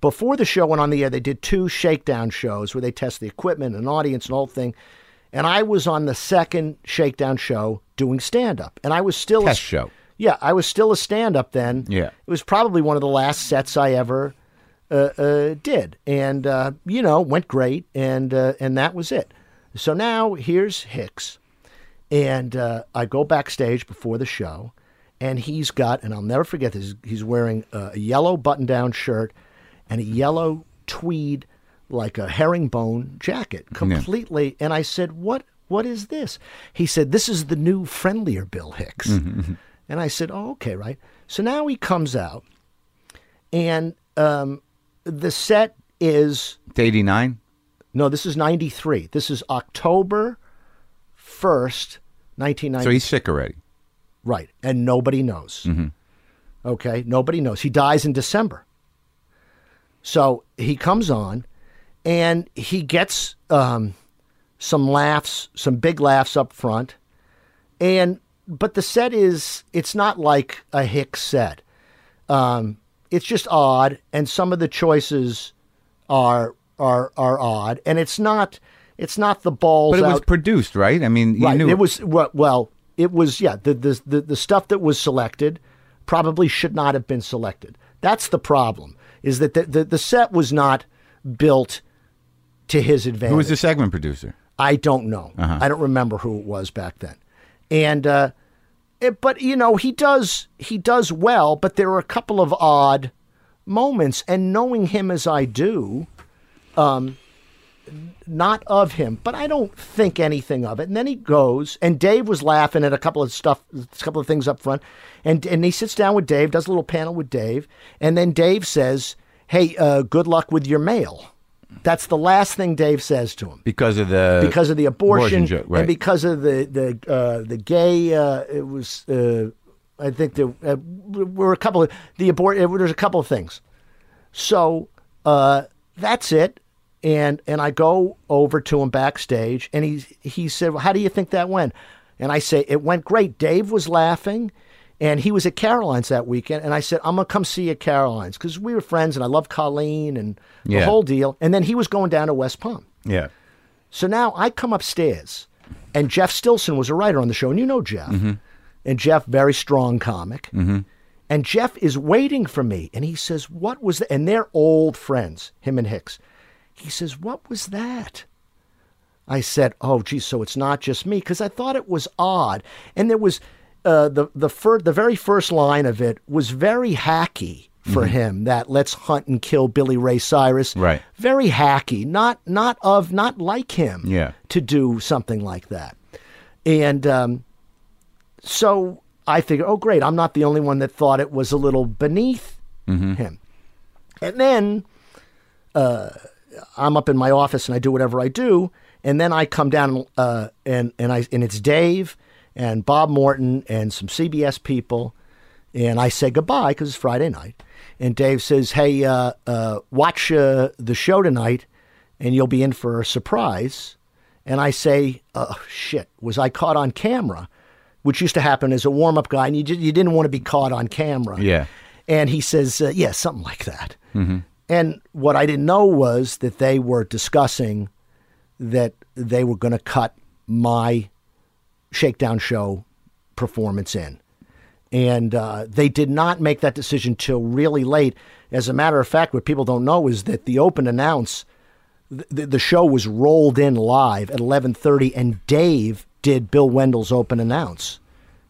before the show went on the air, they did two shakedown shows where they test the equipment and audience and whole thing, and I was on the second shakedown show doing stand up, and I was still a test s- show. yeah, I was still a stand up then. Yeah. It was probably one of the last sets I ever uh, uh, did. And, uh, you know, went great. And, uh, and that was it. So now here's Hicks. And uh, I go backstage before the show. And he's got, and I'll never forget this, he's wearing a yellow button down shirt and a yellow tweed, like a herringbone jacket, completely. And I said, What? What is this? He said, This is the new friendlier Bill Hicks. And I said, Oh, okay, right. So now he comes out, and um, the set is 89? no, this is 93. This is October 1st, 1990. So he's sick already. Right. And nobody knows. Okay. Nobody knows. He dies in December. So he comes on and he gets um, some laughs, some big laughs up front. And, but the set is, it's not like a Hicks set. Um, it's just odd. And some of the choices are, are, are odd. And it's not, it's not the balls But it out. was produced, right? I mean, you Right. knew It was well. It was yeah. The, the the the stuff that was selected probably should not have been selected. That's the problem. Is that the the, the set was not built to his advantage. Who was the segment producer? I don't know. Uh-huh. I don't remember who it was back then. And uh, it, but you know he does he does well. But there are a couple of odd moments, and knowing him as I do, um, not of him, but I don't think anything of it. And then he goes, and Dave was laughing at a couple of stuff, a couple of things up front, and and he sits down with Dave, does a little panel with Dave, and then Dave says, "Hey, uh, good luck with your mail." That's the last thing Dave says to him Because of the because of the abortion, joke, right? and because of the the uh, the gay. Uh, it was uh, I think there uh, were a couple of the abort. uh, There's a couple of things. So uh, that's it. And and I go over to him backstage, and he he said, well, "How do you think that went?" And I say, "It went great." Dave was laughing, and he was at Caroline's that weekend. And I said, "I'm gonna come see you at Caroline's because we were friends, and I love Colleen and the Yeah. whole deal." And then he was going down to West Palm. yeah. So now I come upstairs, and Jeff Stilson was a writer on the show, and you know Jeff. Mm-hmm. And Jeff, very strong comic. Mm-hmm. And Jeff is waiting for me, and he says, "What was that?" And they're old friends, him and Hicks. He says, "What was that?" I said, "Oh, geez, so it's not just me," because I thought it was odd, and there was uh, the the fir- the very first line of it was very hacky for him. That let's hunt and kill Billy Ray Cyrus, Right. Very hacky, not not of not like him, Yeah. to do something like that, and um, so I figured, oh, great, I'm not the only one that thought it was a little beneath him, and then I'm up in my office and I do whatever I do, and then I come down uh, and and I and it's Dave and Bob Morton and some CBS people, and I say goodbye because it's Friday night, and Dave says, "Hey, uh, uh, watch uh, the show tonight, and you'll be in for a surprise," and I say, "Oh shit, was I caught on camera?" Which used to happen as a warm up guy, and you you didn't want to be caught on camera. Yeah. And he says, uh, yeah, something like that. And what I didn't know was that they were discussing that they were going to cut my shakedown show performance in. And uh, they did not make that decision till really late. As a matter of fact, what people don't know is that the open announce the, the show was rolled in live at 11:30 and Dave did Bill Wendell's open announce.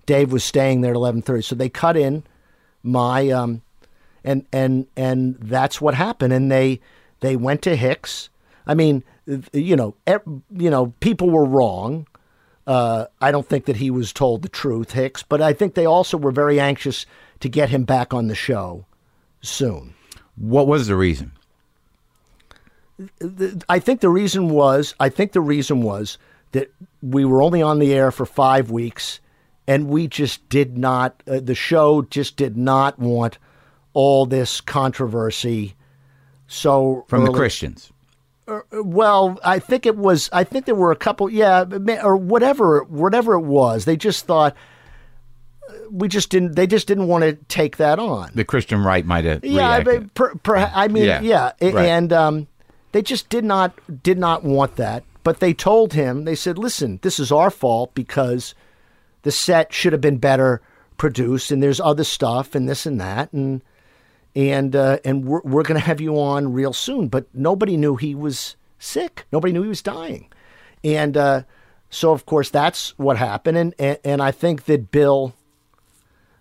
Dave was staying there at 11:30. So they cut in my um and and and that's what happened and they they went to Hicks. I mean, you know, you know, people were wrong. Uh, I don't think that he was told the truth, Hicks, but I think they also were very anxious to get him back on the show soon. What was the reason? I think the reason was I think the reason was that we were only on the air for five weeks, and we just did not. Uh, the show just did not want all this controversy. So from early. the Christians. Uh, well, I think it was. I think there were a couple. Yeah, or whatever. Whatever it was, they just thought we just didn't. They just didn't want to take that on. The Christian right might have. Yeah, per, per, I mean, yeah, yeah. Right. and um, they just did not did not want that. But they told him, they said, "Listen, this is our fault because the set should have been better produced, and there's other stuff, and this and that, and and uh, and we're we're going to have you on real soon." But nobody knew he was sick. Nobody knew he was dying, and uh, so of course that's what happened. And, and and I think that Bill,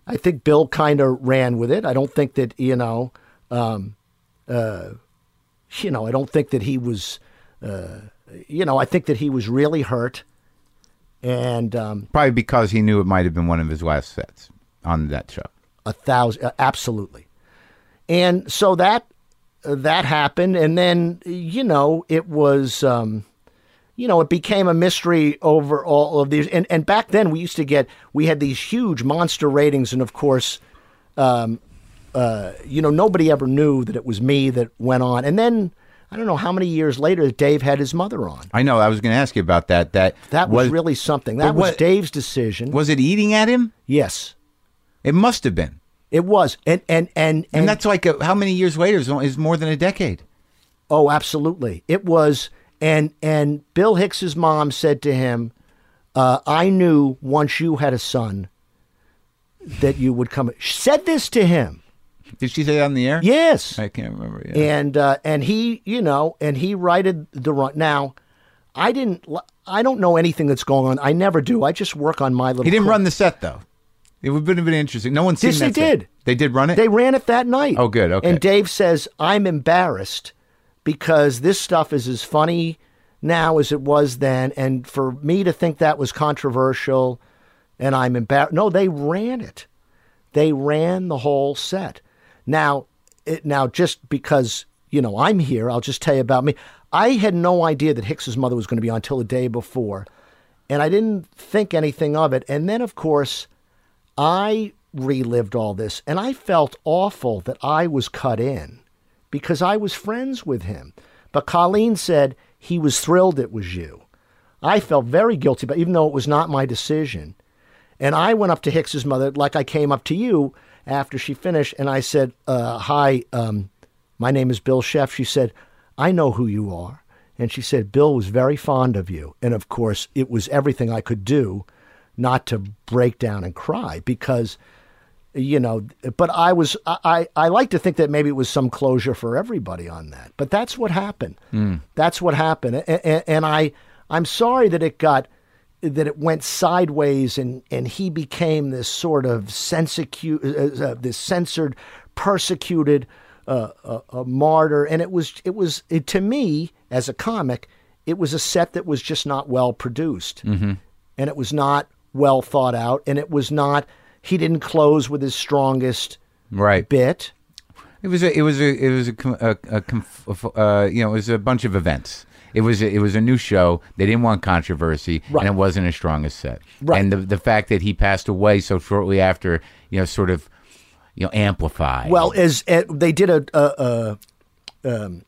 I think Bill kind of ran with it. I don't think that you know. Um, uh, you know, I don't think that he was, uh, you know, I think that he was really hurt. And um, probably because he knew it might have been one of his last sets on that show. A thousand, uh, absolutely. And so that uh, that happened, and then you know it was, um, you know, it became a mystery over all of these. And and back then we used to get we had these huge monster ratings, and of course, um, uh, you know, nobody ever knew that it was me that went on. And then I don't know how many years later Dave had his mother on. I know. I was going to ask you about that. That that was, was really something. That was Dave's decision. Was it eating at him? Yes, it must have been. It was, and and and and, and that's like a, how many years later is, is more than a decade. Oh, absolutely. It was, and and Bill Hicks's mom said to him, uh, "I knew once you had a son that you would come." She said this to him. Did she say that on the air? Yes. I can't remember. Yeah. And uh, and he, you know, and he righted the run. Now, I didn't. I don't know anything that's going on. I never do. I just work on my little. He didn't run the set though. It would have been interesting. No one's seen yes, that. they did. They did run it. They ran it that night. Oh, good. Okay. And Dave says, "I'm embarrassed because this stuff is as funny now as it was then, and for me to think that was controversial, and I'm embarrassed." No, they ran it. They ran the whole set. Now, it, now just because you know I'm here, I'll just tell you about me. I had no idea that Hicks's mother was going to be on until the day before, and I didn't think anything of it. And then, of course, I relived all this, and I felt awful that I was cut in because I was friends with him. But Colleen said he was thrilled it was you. I felt very guilty, but even though it was not my decision. And I went up to Hicks's mother like I came up to you after she finished, and I said, uh, "Hi, um, my name is Bill Scheft." She said, "I know who you are," and she said, "Bill was very fond of you," and of course, it was everything I could do not to break down and cry because you know but i was i i like to think that maybe it was some closure for everybody on that but that's what happened mm. that's what happened and, and, and, i i'm sorry that it got that it went sideways and, and he became this sort of censicu- uh, uh, this censored, persecuted uh, a, martyr. And it was it was it, to me as a comic, it was a set that was just not well produced, mm-hmm. and it was not well thought out, and it was not. He didn't close with his strongest right bit. It was a, it was a, it was a, a, a uh, you know, it was a bunch of events. It was a, it was a new show. They didn't want controversy, right. and it wasn't as strong a set. Right. And the the fact that he passed away so shortly after, you know, sort of, you know, amplified. Well, as uh, they did a. a, a um,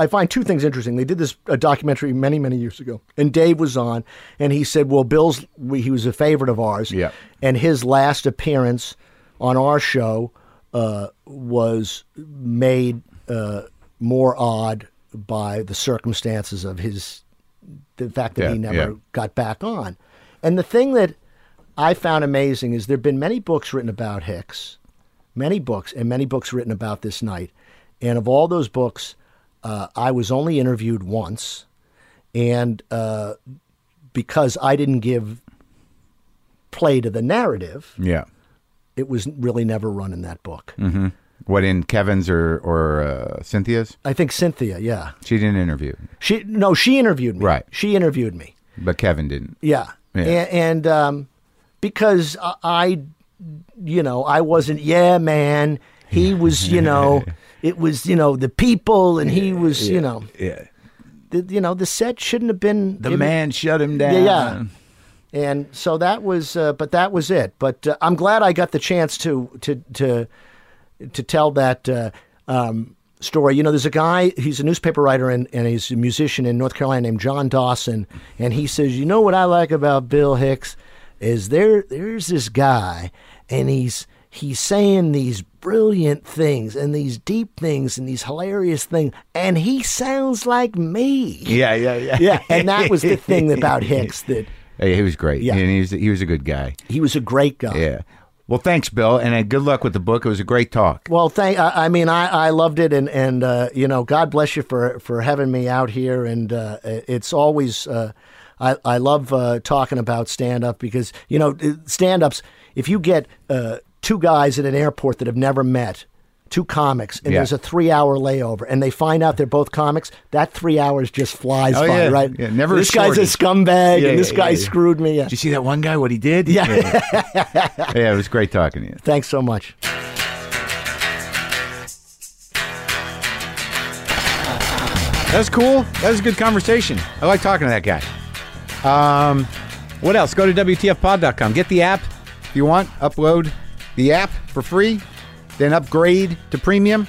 I find two things interesting. They did this a documentary many, many years ago, and Dave was on, and he said, "Well, Bill's he was a favorite of ours, yeah, and his last appearance on our show uh, was made uh, more odd by the circumstances of his the fact that yeah, he never yeah. got back on. And the thing that I found amazing is there've been many books written about Hicks, many books and many books written about this night. And of all those books, uh, I was only interviewed once, and uh, because I didn't give play to the narrative, Yeah. it was really never run in that book. What in Kevin's or or uh, Cynthia's? I think Cynthia, yeah, She didn't interview, she no, she interviewed me. Right. she interviewed me. but Kevin didn't. Yeah, Yeah. A- and, um, because I, I, you know, I wasn't. Yeah, man. He was, you know, it was, you know, the people, and he was, you know, Yeah. the, you know, the set shouldn't have been The man shut him down. Yeah, yeah. and so that was uh, but that was it but uh, i'm glad i got the chance to to to to tell that uh, um, story you know there's a guy he's a newspaper writer and, and he's a musician in north carolina named john dawson and he says you know what i like about bill hicks is there there's this guy and he's he's saying these brilliant things and these deep things and these hilarious things and he sounds like me Yeah, yeah, yeah. yeah and that was the thing about hicks that Hey, he was great. Yeah. and he was he was a good guy. he was a great guy Yeah. Well, thanks, Bill, and uh, good luck with the book. It was a great talk. Well, thank. I, I mean, I, I loved it, and and uh, you know, God bless you for for having me out here. And uh, it's always, uh, I I love uh, talking about stand up because you know, stand ups. If you get uh, two guys at an airport that have never met. Two comics, and Yeah. there's a three-hour layover, and they find out they're both comics. That three hours just flies Oh, by, yeah. right? Yeah, never This guy's a scumbag, Yeah, and this yeah, guy yeah, yeah. screwed me. Yeah. Did you see that one guy? What he did? Yeah. yeah. Yeah, it was great talking to you. Thanks so much. That's cool. That was a good conversation. I like talking to that guy. Um, what else? Go to WTFpod.com. Get the app if you want. Upload the app for free. Then upgrade to premium.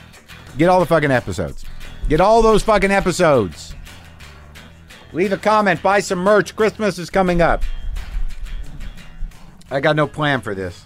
Get all the fucking episodes. Get all those fucking episodes. Leave a comment. Buy some merch. Christmas is coming up. I got no plan for this.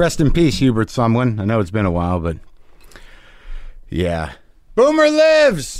Rest in peace, Hubert Sumlin. I know it's been a while, but yeah. Boomer lives!